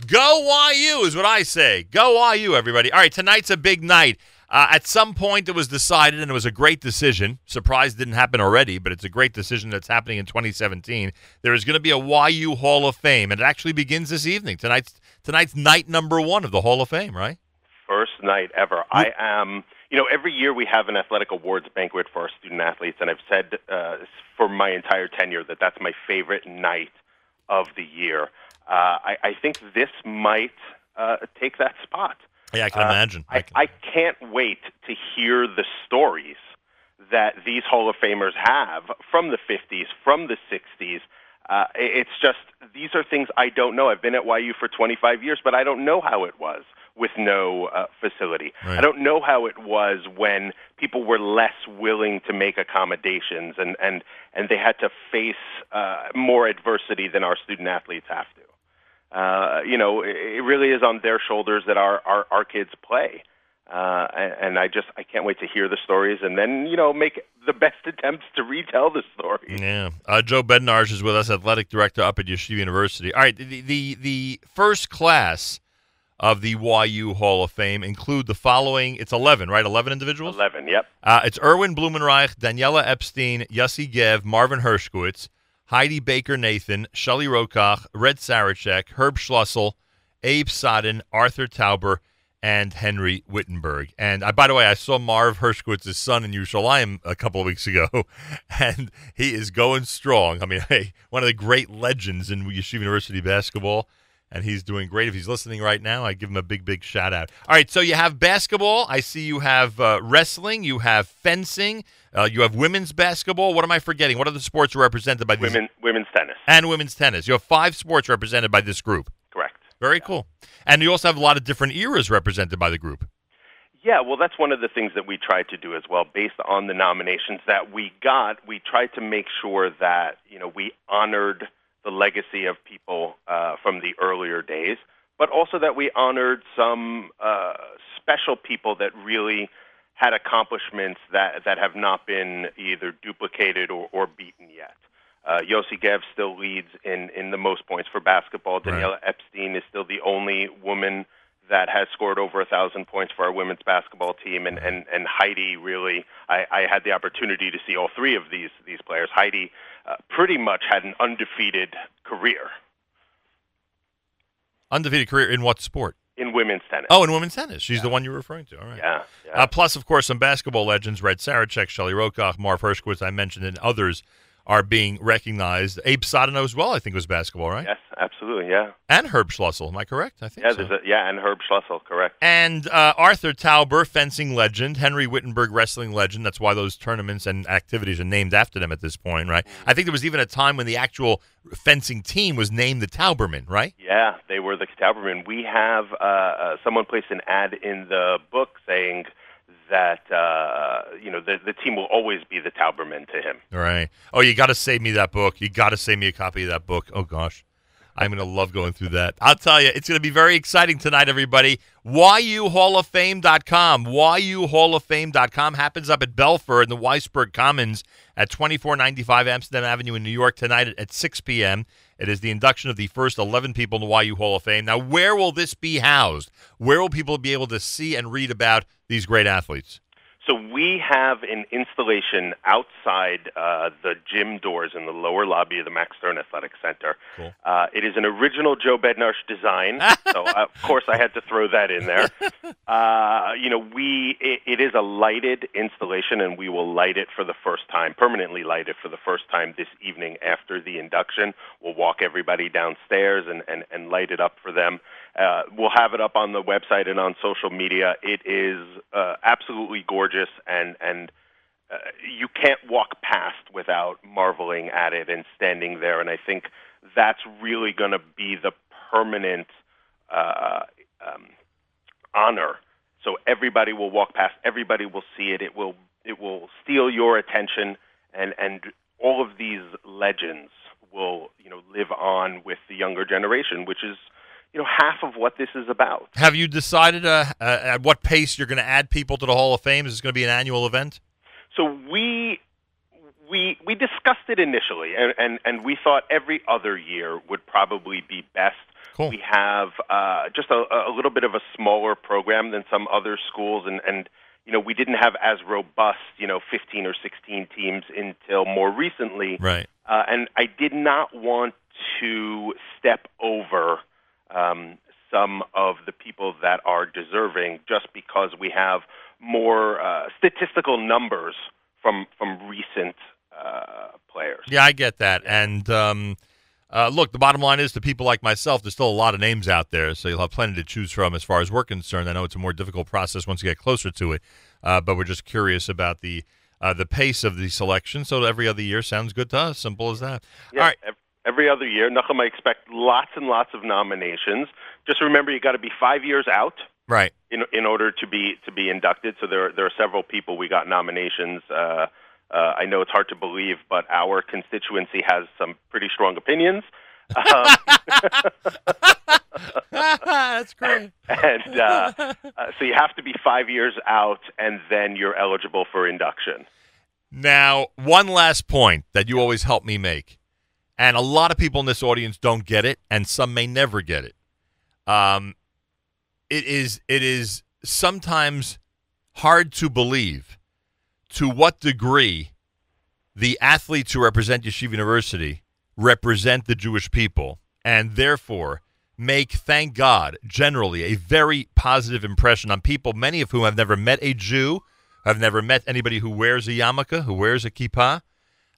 Go YU is what I say. Go YU, everybody. All right, tonight's a big night. Uh, at some point, it was decided, and it was a great decision. Surprise didn't happen already, but it's a great decision that's happening in 2017. There is going to be a YU Hall of Fame, and it actually begins this evening. Tonight's tonight's night number one of the Hall of Fame, right? First night ever. I am, you know, every year we have an athletic awards banquet for our student athletes, and I've said uh, for my entire tenure that that's my favorite night of the year. Uh, I, I think this might uh, take that spot. Yeah, I can Uh, imagine. I, I can't wait to hear the stories that these Hall of Famers have from the 50s, from the 60s. Uh, it's just, these are things I don't know. I've been at YU for 25 years, but I don't know how it was with no uh, facility. Right. I don't know how it was when people were less willing to make accommodations and, and, and they had to face uh, more adversity than our student athletes have to uh, you know, it it really is on their shoulders that our our, our kids play. Uh, and, and I just I can't wait to hear the stories and then you know make the best attempts to retell the story. Yeah. Uh, Joe Bednarsh is with us, athletic director up at Yeshiva University. All right, the, the the first class of the YU Hall of Fame include the following. It's eleven, right? Eleven individuals. Eleven. Yep. Uh, it's Erwin Blumenreich, Daniela Epstein, Yossi Gev, Marvin Hershkowitz, Heidi Baker Nathan, Shelly Rokoch, Red Sarachek, Herb Schlussel, Abe Sodden, Arthur Tauber, and Henry Wittenberg. And uh, by the way, I saw Marv Hershkowitz's son in Yerushalayim a couple of weeks ago, and he is going strong. I mean, hey, one of the great legends in Yeshiva University basketball, and he's doing great. If he's listening right now, I give him a big, big shout out. All right, so you have basketball. I see you have uh, wrestling. You have fencing. Uh, you have women's basketball. What am I forgetting? What are the sports represented by these? Women women's tennis. and women's tennis. You have five sports represented by this group. Correct. Very cool. And you also have a lot of different eras represented by the group. Yeah, well, that's one of the things that we tried to do as well. Based on the nominations that we got, we tried to make sure that you know we honored the legacy of people uh, from the earlier days, but also that we honored some uh, special people that really had accomplishments that that have not been either duplicated or, or beaten yet. Uh, Yossi Gev still leads in, in the most points for basketball. Daniela Epstein is still the only woman that has scored over a thousand points for our women's basketball team, and and, and Heidi really. I, I had the opportunity to see all three of these these players. Heidi uh, pretty much had an undefeated career Undefeated career in what sport? in women's tennis. Oh, in women's tennis. She's the one you're referring to. All right. Yeah, yeah. Uh, plus, of course, some basketball legends: Red Sarachek, Shelley Rokoch, Marv Hershkowitz. I mentioned, and others are being recognized. Abe Sodano as well. I think was basketball, right? Yes, absolutely. Yeah, And Herb Schlussel. Am I correct? I think yeah. so. There's a, yeah, and Herb Schlussel, correct. And uh, Arthur Tauber, fencing legend, Henry Wittenberg, wrestling legend. That's why those tournaments and activities are named after them at this point, right? I think there was even a time when the actual fencing team was named the Taubermen, right? Yeah, they were the Taubermen. We have uh, uh, someone placed an ad in the book saying that uh, you know the the team will always be the Taubermen to him. Right. Oh, you got to save me that book. You got to save me a copy of that book. Oh gosh. I'm to love going through that. I'll tell you, it's to be very exciting tonight, everybody. YUHallOfFame.com. YUHallOfFame.com happens up at Belfer in the Weisberg Commons at 2495 Amsterdam Avenue in New York tonight at, at 6 p.m. It is the induction of the first 11 people in the YU Hall of Fame. Now, where will this be housed? Where will people be able to see and read about these great athletes? So we have an installation outside uh, the gym doors in the lower lobby of the Max Stern Athletic Center. Cool. Uh, it is an original Joe Bednarsh design, so uh, of course I had to throw that in there. Uh, you know, we it, it is a lighted installation, and we will light it for the first time, permanently light it for the first time this evening after the induction. We'll walk everybody downstairs and and, and light it up for them. Uh, we'll have it up on the website and on social media. It is uh, absolutely gorgeous, and and uh, you can't walk past without marveling at it and standing there. And I think that's really going to be the permanent uh, um, honor. So everybody will walk past, everybody will see it. It will it will steal your attention, and and all of these legends will you know live on with the younger generation, which is you know half of what this is about. Have you decided uh, uh, at what pace you're going to add people to the Hall of Fame? Is this going to be an annual event? So we we we discussed it initially, and and, and we thought every other year would probably be best. Cool. We have uh, just a, a little bit of a smaller program than some other schools, and and you know we didn't have as robust you know 15 or 16 teams until more recently. Right. Uh, and I did not want to step over um, some of the people that are deserving just because we have more uh, statistical numbers from from recent uh, players. Yeah, I get that. And um, uh, look, the bottom line is to people like myself, there's still a lot of names out there, so you'll have plenty to choose from as far as we're concerned. I know it's a more difficult process once you get closer to it, uh, but we're just curious about the uh, the pace of the selection. So every other year sounds good to us. Simple as that. Yeah, All right. ev- Every other year, Nachum, I expect lots and lots of nominations. Just remember, you got to be five years out Right. in in order to be to be inducted. So there there are several people we got nominations. Uh, uh, I know it's hard to believe, but our constituency has some pretty strong opinions. Um, That's great. and uh, uh, so you have to be five years out, and then you're eligible for induction. Now, one last point that you always help me make, and a lot of people in this audience don't get it, and some may never get it. Um, it is it is sometimes hard to believe to what degree the athletes who represent Yeshiva University represent the Jewish people, and therefore make, thank God, generally a very positive impression on people, many of whom have never met a Jew, have never met anybody who wears a yarmulke, who wears a kippah.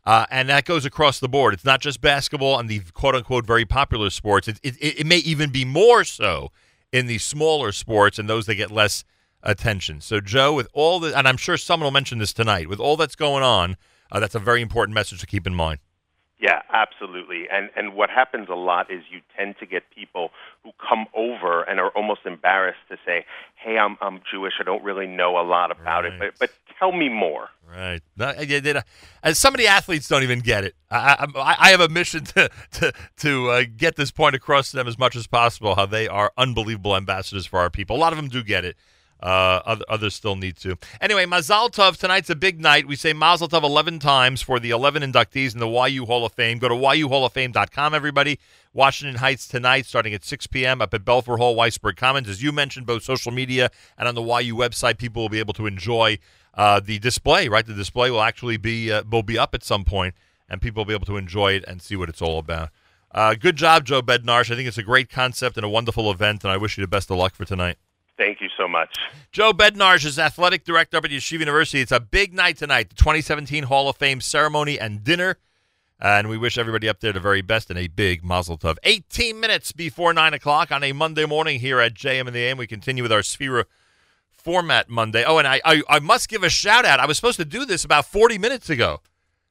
Uh, and that goes across the board. It's not just basketball and the quote unquote very popular sports. It, it, it may even be more so in the smaller sports and those that get less attention. So, Joe, with all the, and I'm sure someone will mention this tonight, with all that's going on, uh, that's a very important message to keep in mind. Yeah, absolutely. And and what happens a lot is you tend to get people who come over and are almost embarrassed to say, "Hey, I'm I'm Jewish. I don't really know a lot about it, but but tell me more." Right. No, I- I did, And some of the athletes don't even get it. I, I, I have a mission to to to uh, get this point across to them as much as possible. How they are unbelievable ambassadors for our people. A lot of them do get it. Uh, other, others still need to. Anyway, Mazal Tov tonight's a big night. We say Mazel Tov 11 times for the 11 inductees in the YU Hall of Fame. Go to yuhalloffame.com, everybody. Washington Heights tonight, starting at 6 p.m. up at Belfer Hall, Weisberg Commons. As you mentioned, both social media and on the YU website, people will be able to enjoy uh, the display. Right, the display will actually be uh, will be up at some point, and people will be able to enjoy it and see what it's all about. Uh, good job, Joe Bednarsh. I think it's a great concept and a wonderful event, and I wish you the best of luck for tonight. Thank you so much. Joe Bednarsh is athletic director up at Yeshiva University. It's a big night tonight, the 2017 Hall of Fame ceremony and dinner. And we wish everybody up there the very best and a big mazel tov. 18 minutes before 9 o'clock on a Monday morning here at JM and the AM. We continue with our Sefirah format Monday. Oh, and I, I, I must give a shout out. I was supposed to do this about 40 minutes ago.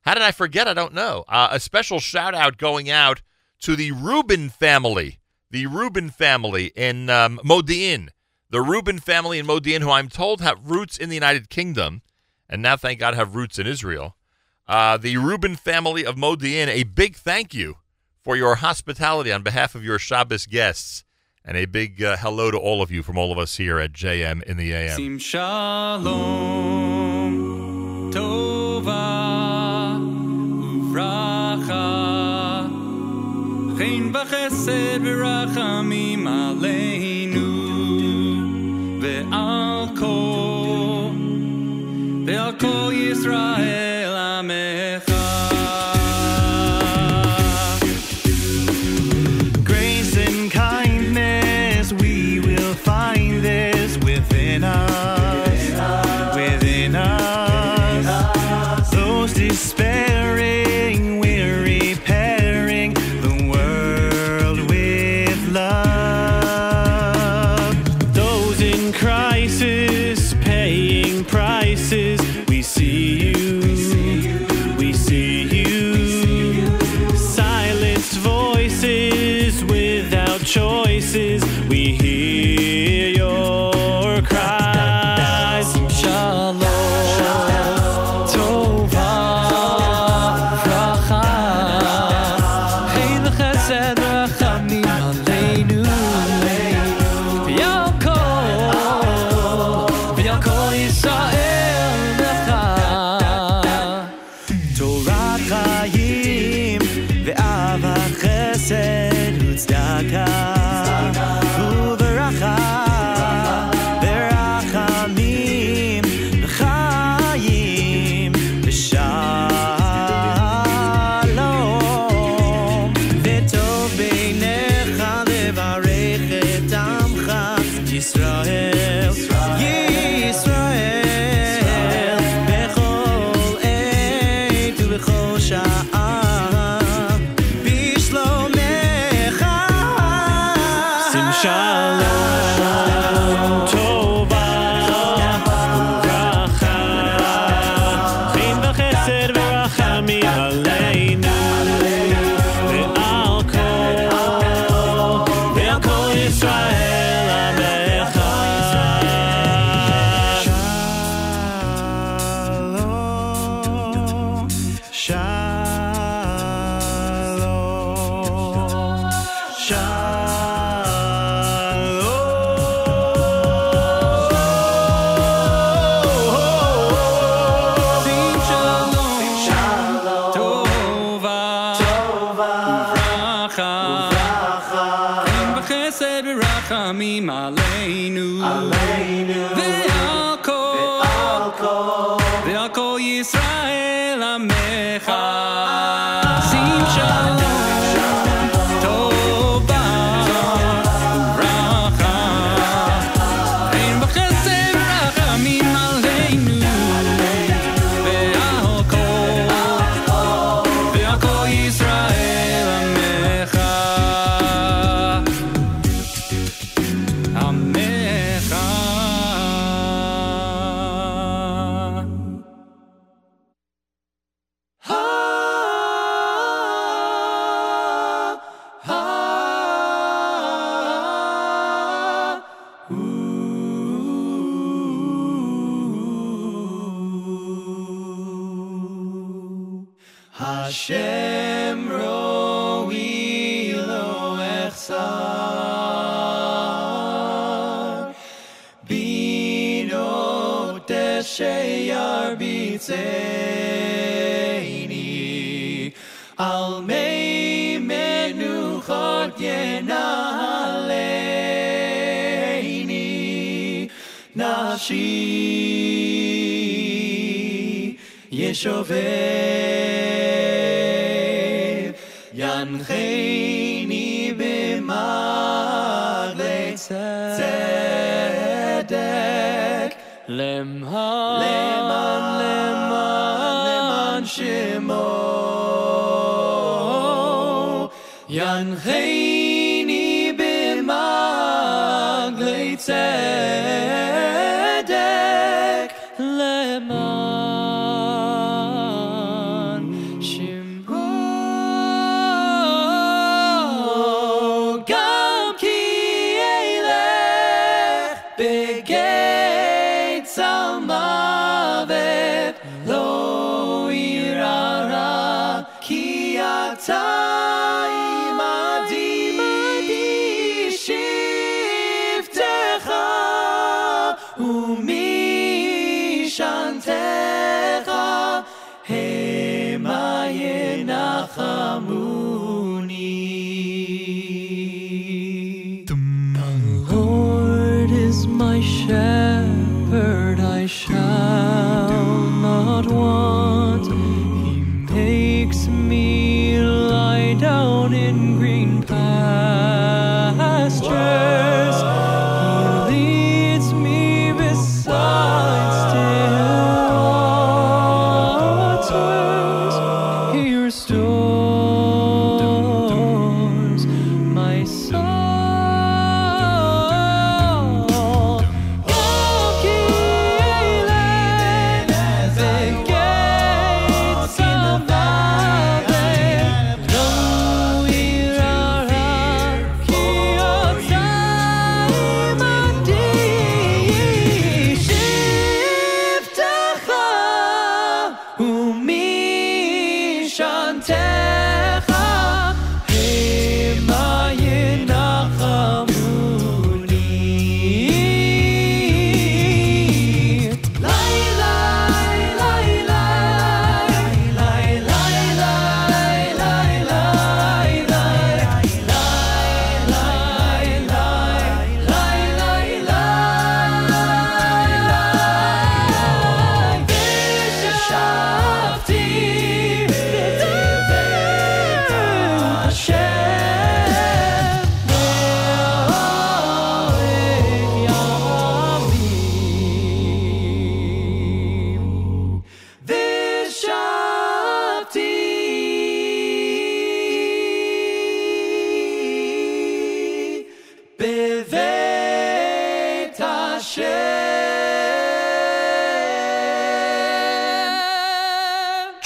How did I forget? I don't know. Uh, a special shout out going out to the Rubin family. The Rubin family in um, Modi'in. The Rubin family in Modi'in, who I'm told have roots in the United Kingdom, and now thank God have roots in Israel. Uh, the Rubin family of Modi'in, a big thank you for your hospitality on behalf of your Shabbos guests. And a big uh, hello to all of you from all of us here at JM in the AM. Sim shalom, tova, uvracha, chen v'chesed. I'll call, they'll call Israel.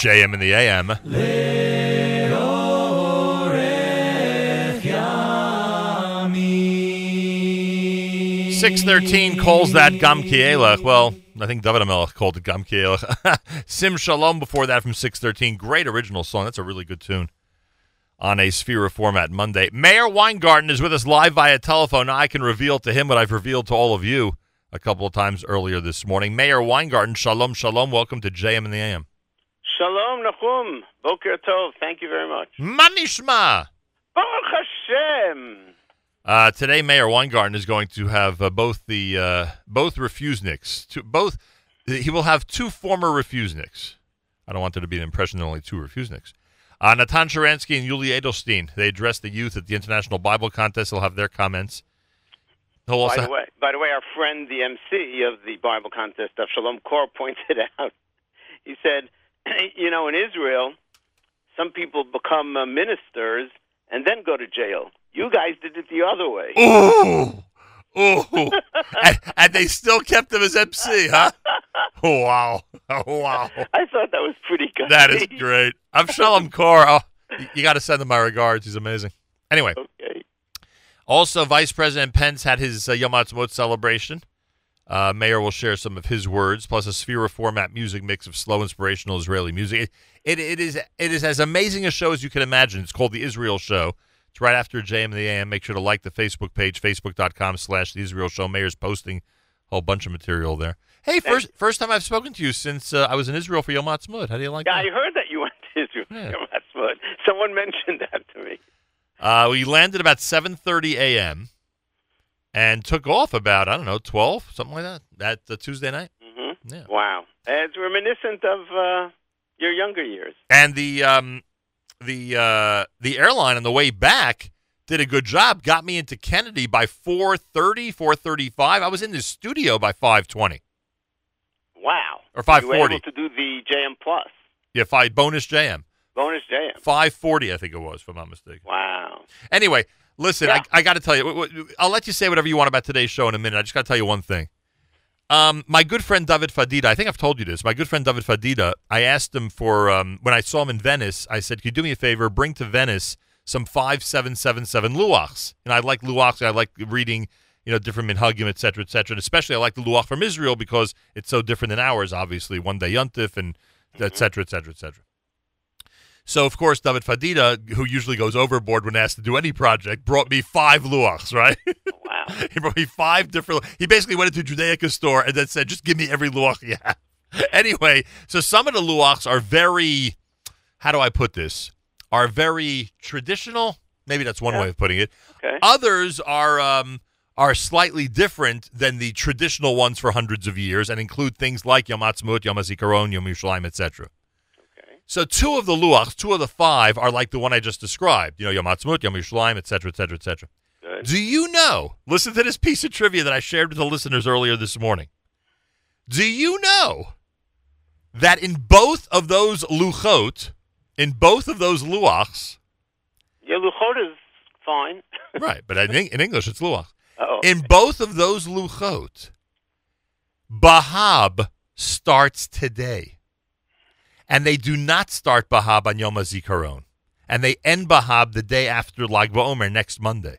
JM in the AM. Six thirteen calls that Gam Ki Elech. Well, I think David HaMelech called it Gam Ki Elech. Sim Shalom before that from six thirteen. Great original song. That's a really good tune. On a Sefirah format Monday. Meir Weingarten is with us live via telephone. Now I can reveal to him what I've revealed to all of you a couple of times earlier this morning. Meir Weingarten, shalom, shalom. Welcome to JM in the AM. Shalom, Nachum. Boker Tov. Thank you very much. Manishma. Baruch Hashem. Uh, today, Meir Weingarten is going to have uh, both the uh, both refuseniks. To, both he will have two former refuseniks. I don't want there to be an impression there are only two refuseniks. Uh, Natan Sharansky and Yuli Edelstein. They addressed the youth at the International Bible Contest. They'll have their comments. By the way, by the way, our friend, the MC of the Bible contest, Avshalom Kor, pointed out. He said, you know, in Israel, some people become uh, ministers and then go to jail. You guys did it the other way. Ooh. Ooh. and, and they still kept him as MC, huh? Oh, wow. Oh, wow. I thought that was pretty good. That is great. Avshalom Kor. Oh, you- you got to send him my regards. He's amazing. Anyway. Okay. Also, Vice President Pence had his uh, Yom Ha'atzmaut celebration. Uh, Meir will share some of his words, plus a Sefirah format music mix of slow, inspirational Israeli music. It, it, it is it is as amazing a show as you can imagine. It's called the Israel Show. It's right after JM and the AM. Make sure to like the Facebook page, facebook.com slash the Israel Show. Meir's posting a whole bunch of material there. Hey, first first time I've spoken to you since uh, I was in Israel for Yom Ha'atzmaut. How do you like Yeah, that? I heard that you went to Israel. That's what someone mentioned that to me. Uh, we landed about 7:30 a.m. and took off about I don't know 12 something like that. That uh, Tuesday night. hmm Yeah. Wow. It's reminiscent of uh, your younger years. And the um, the uh, the airline on the way back did a good job. Got me into Kennedy by 4:30, 4:35. I was in the studio by 5:20 Wow. or 5:40. able to do the JM Plus Yeah, five bonus JM. bonus JM. 5:40, I think it was, if I'm not mistaken. Wow. Anyway, listen, I, I got to tell you, I'll let you say whatever you want about today's show in a minute. I just got to tell you one thing. Um, my good friend David Fadida, I think I've told you this. My good friend David Fadida, I asked him for um, when I saw him in Venice. I said, "Could you do me a favor? Bring to Venice some five seven seven seven luachs." And I like luachs. I like reading, you know, different minhagim, et cetera, et cetera. And especially, I like the luach from Israel because it's so different than ours. Obviously, one day yontif and et cetera, et cetera, et cetera. So of course, David Fadida, who usually goes overboard when asked to do any project, brought me five luachs. Right? Wow. he brought me five different. He basically went into Judaica store and then said, "Just give me every luach you have." anyway, so some of the luachs are very. How do I put this? Are very traditional. Maybe that's one way of putting it. Okay. Others are um, are slightly different than the traditional ones for hundreds of years, and include things like Yom Ha'atzmaut, Yom HaZikaron, Yom Yerushalayim, etc. So two of the luachs, two of the five, are like the one I just described. You know, Yom Ha'atzmaut, Yom Yerushalayim, etc., etc., etc. Do you know? Listen to this piece of trivia that I shared with the listeners earlier this morning. Do you know that in both of those luchot, in both of those luachs, Your luchot is fine. right? But in, in English, it's luach. Oh. In both of those luchot, Bahab starts today, and they do not start Bahab on Yom HaZikaron, and they end Bahab the day after Lag BaOmer next Monday.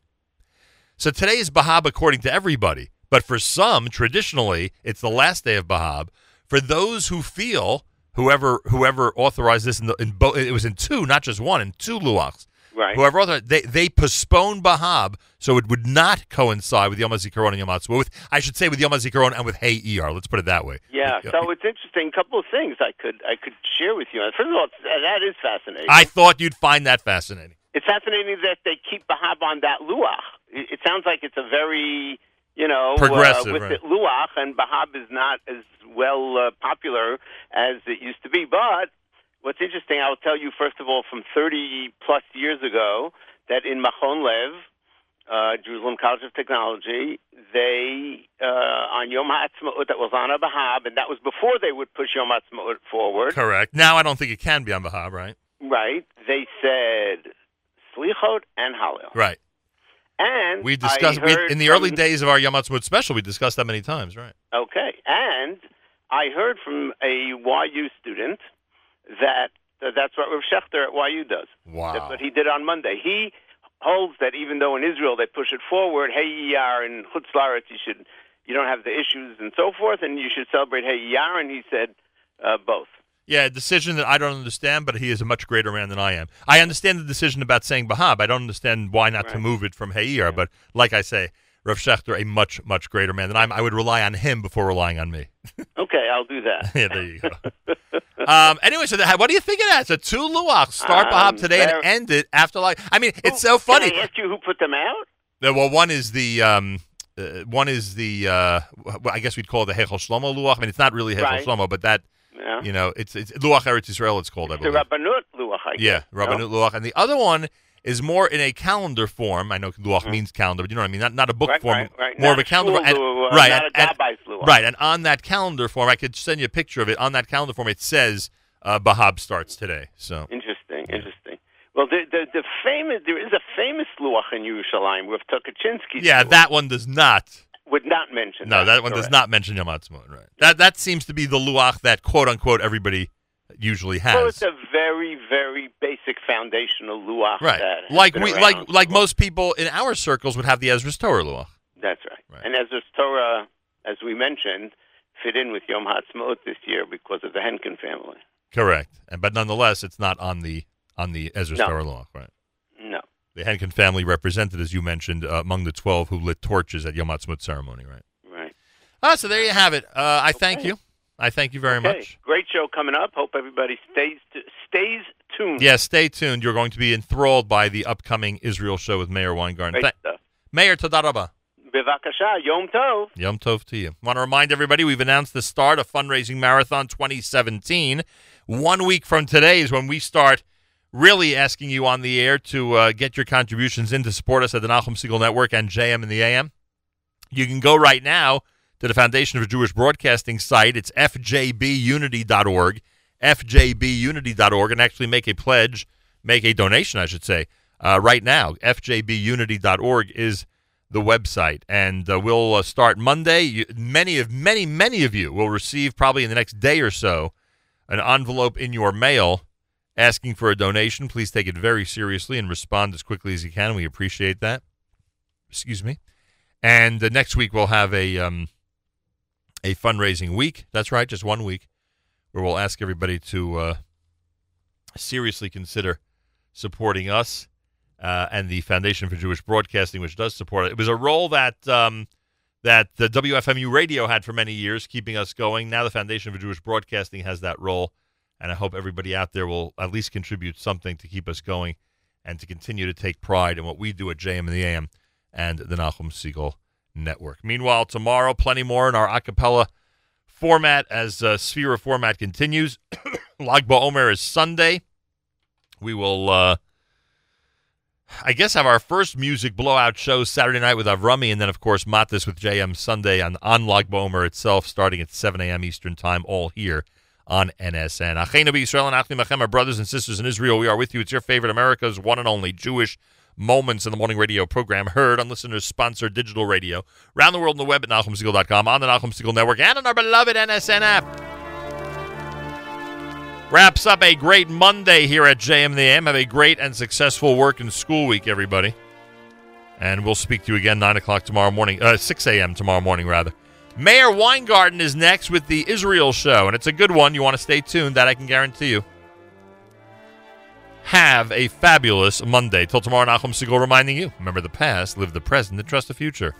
So today is Bahab according to everybody, but for some, traditionally, it's the last day of Bahab. For those who feel, whoever whoever authorized this in, the, in both, it was in two, not just one, in two luachs. Right. Whoever authorized, they they postponed Bahab so it would not coincide with Yom HaZikaron and Yom Ha'atzmaut. With I should say with Yom HaZikaron and with Hey Er. Let's put it that way. Yeah, so it's interesting. A couple of things I could I could share with you. First of all, that is fascinating. I thought you'd find that fascinating. it's fascinating that they keep Bahab on that luach. It, it sounds like it's a very you know Progressive, uh, with right. the luach, and Bahab is not as well uh, popular as it used to be. But what's interesting, I'll tell you first of all, from 30 plus years ago, that in Machon Lev, uh, Jerusalem College of Technology, they uh, on Yom Ha'atzmaut that was on a Bahab, and that was before they would push Yom Ha'atzmaut forward. Correct. Now I don't think it can be on Bahab, right? Right? They said Slichot and Hallel. Right. And We discussed I we, in the early days of our Yom Ha'atzmaut special. We discussed that many times, right? Okay, and I heard from a YU student that that that's what Rav Schachter at YU does. Wow. That's what he did on Monday. He holds that even though in Israel they push it forward, Hey Iyar in Chutz La'aretz, you should you don't have the issues and so forth, and you should celebrate Hey Iyar. And he said uh, both. Yeah, a decision that I don't understand, but he is a much greater man than I am. I understand the decision about saying Bahab. I don't understand why not to move it from Hayir, but like I say, Rav Schachter, a much, much greater man than I am. I would rely on him before relying on me. Okay, I'll do that. yeah, there you go. um, anyway, so that, what do you think of that? So two Luach start Um, Bahab today and end it after like. I mean, it's so funny. Can I ask you who put them out? Well, one is the um, uh, one is the uh, I guess we'd call it the Heichal Shlomo Luach. I mean, it's not really Heichal Right. Shlomo, but that Yeah. you know, it's it's Luach Eretz Israel. It's called, I The believe. Rabbanut Luach. I yeah, guess, no? Rabbanut Luach, and the other one is more in a calendar form. I know Luach means calendar, but you know what I mean. Not not a book Mm-hmm. Right, form, right, right. more Not of a calendar. and- Luach, right, and, and- right, and on that calendar form, I could send you a picture of it. On that calendar form, it says uh, Bahab starts today. So Interesting, interesting. Well, the, the the famous there is a famous luach in Yerushalayim with Tukachinsky. yeah, that one does not. would not mention. No, that one does not mention Yom Ha'atzmaut. Right. That that seems to be the luach that quote unquote everybody usually has. Well, it's a very very basic foundational luach. right. That Like we like like most people in our circles would have the Ezras Torah luach. That's right. And Ezras Torah, as we mentioned, fit in with Yom Ha'atzmaut this year because of the Henkin family. Correct. And but nonetheless, it's not on the on the Ezras No. Torah luach. Right. No. The Henkin family represented, as you mentioned, uh, among the twelve who lit torches at Yom Ha'atzmaut ceremony. Right. Right. Ah, so there you have it. Uh, I thank you. I thank you very Okay. much. Great show coming up. Hope everybody stays stays tuned. Yeah, stay tuned. You're going to be enthralled by the upcoming Israel show with Meir Weingarten. Great stuff. Meir Todaraba. Bivakasha, Yom Tov. Yom Tov to you. Want to remind everybody we've announced the start of Fundraising Marathon 2017. One week from today is when we start really asking you on the air to uh, get your contributions in to support us at the Nachum Segal Network and JM in the AM. You can go right now to the Foundation for Jewish Broadcasting site. It's fjbunity.org, fjbunity.org, and actually make a pledge, make a donation, I should say, uh, right now. fjbunity.org is the website, and uh, we'll uh, start Monday. You, many of many many of you will receive probably in the next day or so an envelope in your mail asking for a donation. Please take it very seriously and respond as quickly as you can. We appreciate that. Excuse me. And uh, next week we'll have a um, a fundraising week. That's right, just one week, where we'll ask everybody to uh, seriously consider supporting us uh, and the Foundation for Jewish Broadcasting, which does support it. It was a role that um, that the WFMU radio had for many years, keeping us going. Now the Foundation for Jewish Broadcasting has that role, and I hope everybody out there will at least contribute something to keep us going and to continue to take pride in what we do at JM and the AM and the Nachum Segal Network. Meanwhile, tomorrow, plenty more in our acapella format as uh, Sefirah format continues. Lag BaOmer is Sunday. We will, uh, I guess, have our first music blowout show Saturday night with Avrami, and then, of course, Matis with JM Sunday on, on Lag BaOmer itself, starting at 7 a.m. Eastern Time, all here on NSN. Achenu B'Yisrael and Achim Achem, our brothers and sisters in Israel, we are with you. It's your favorite America's one and only Jewish Moments in the Morning Radio program, heard on listeners sponsored digital radio, around the world on the web at NachumSegal.com, on the Nachum Segal Network, and on our beloved NSN app. Wraps up a great Monday here at JM and the AM. Have a great and successful work and school week, everybody. And we'll speak to you again 9 o'clock tomorrow morning, uh, 6 a.m. tomorrow morning, rather. Meir Weingarten is next with the Israel show, and it's a good one. You want to stay tuned, that I can guarantee you. Have a fabulous Monday. Till tomorrow, Nachum Segal reminding you remember the past, live the present, and trust the future.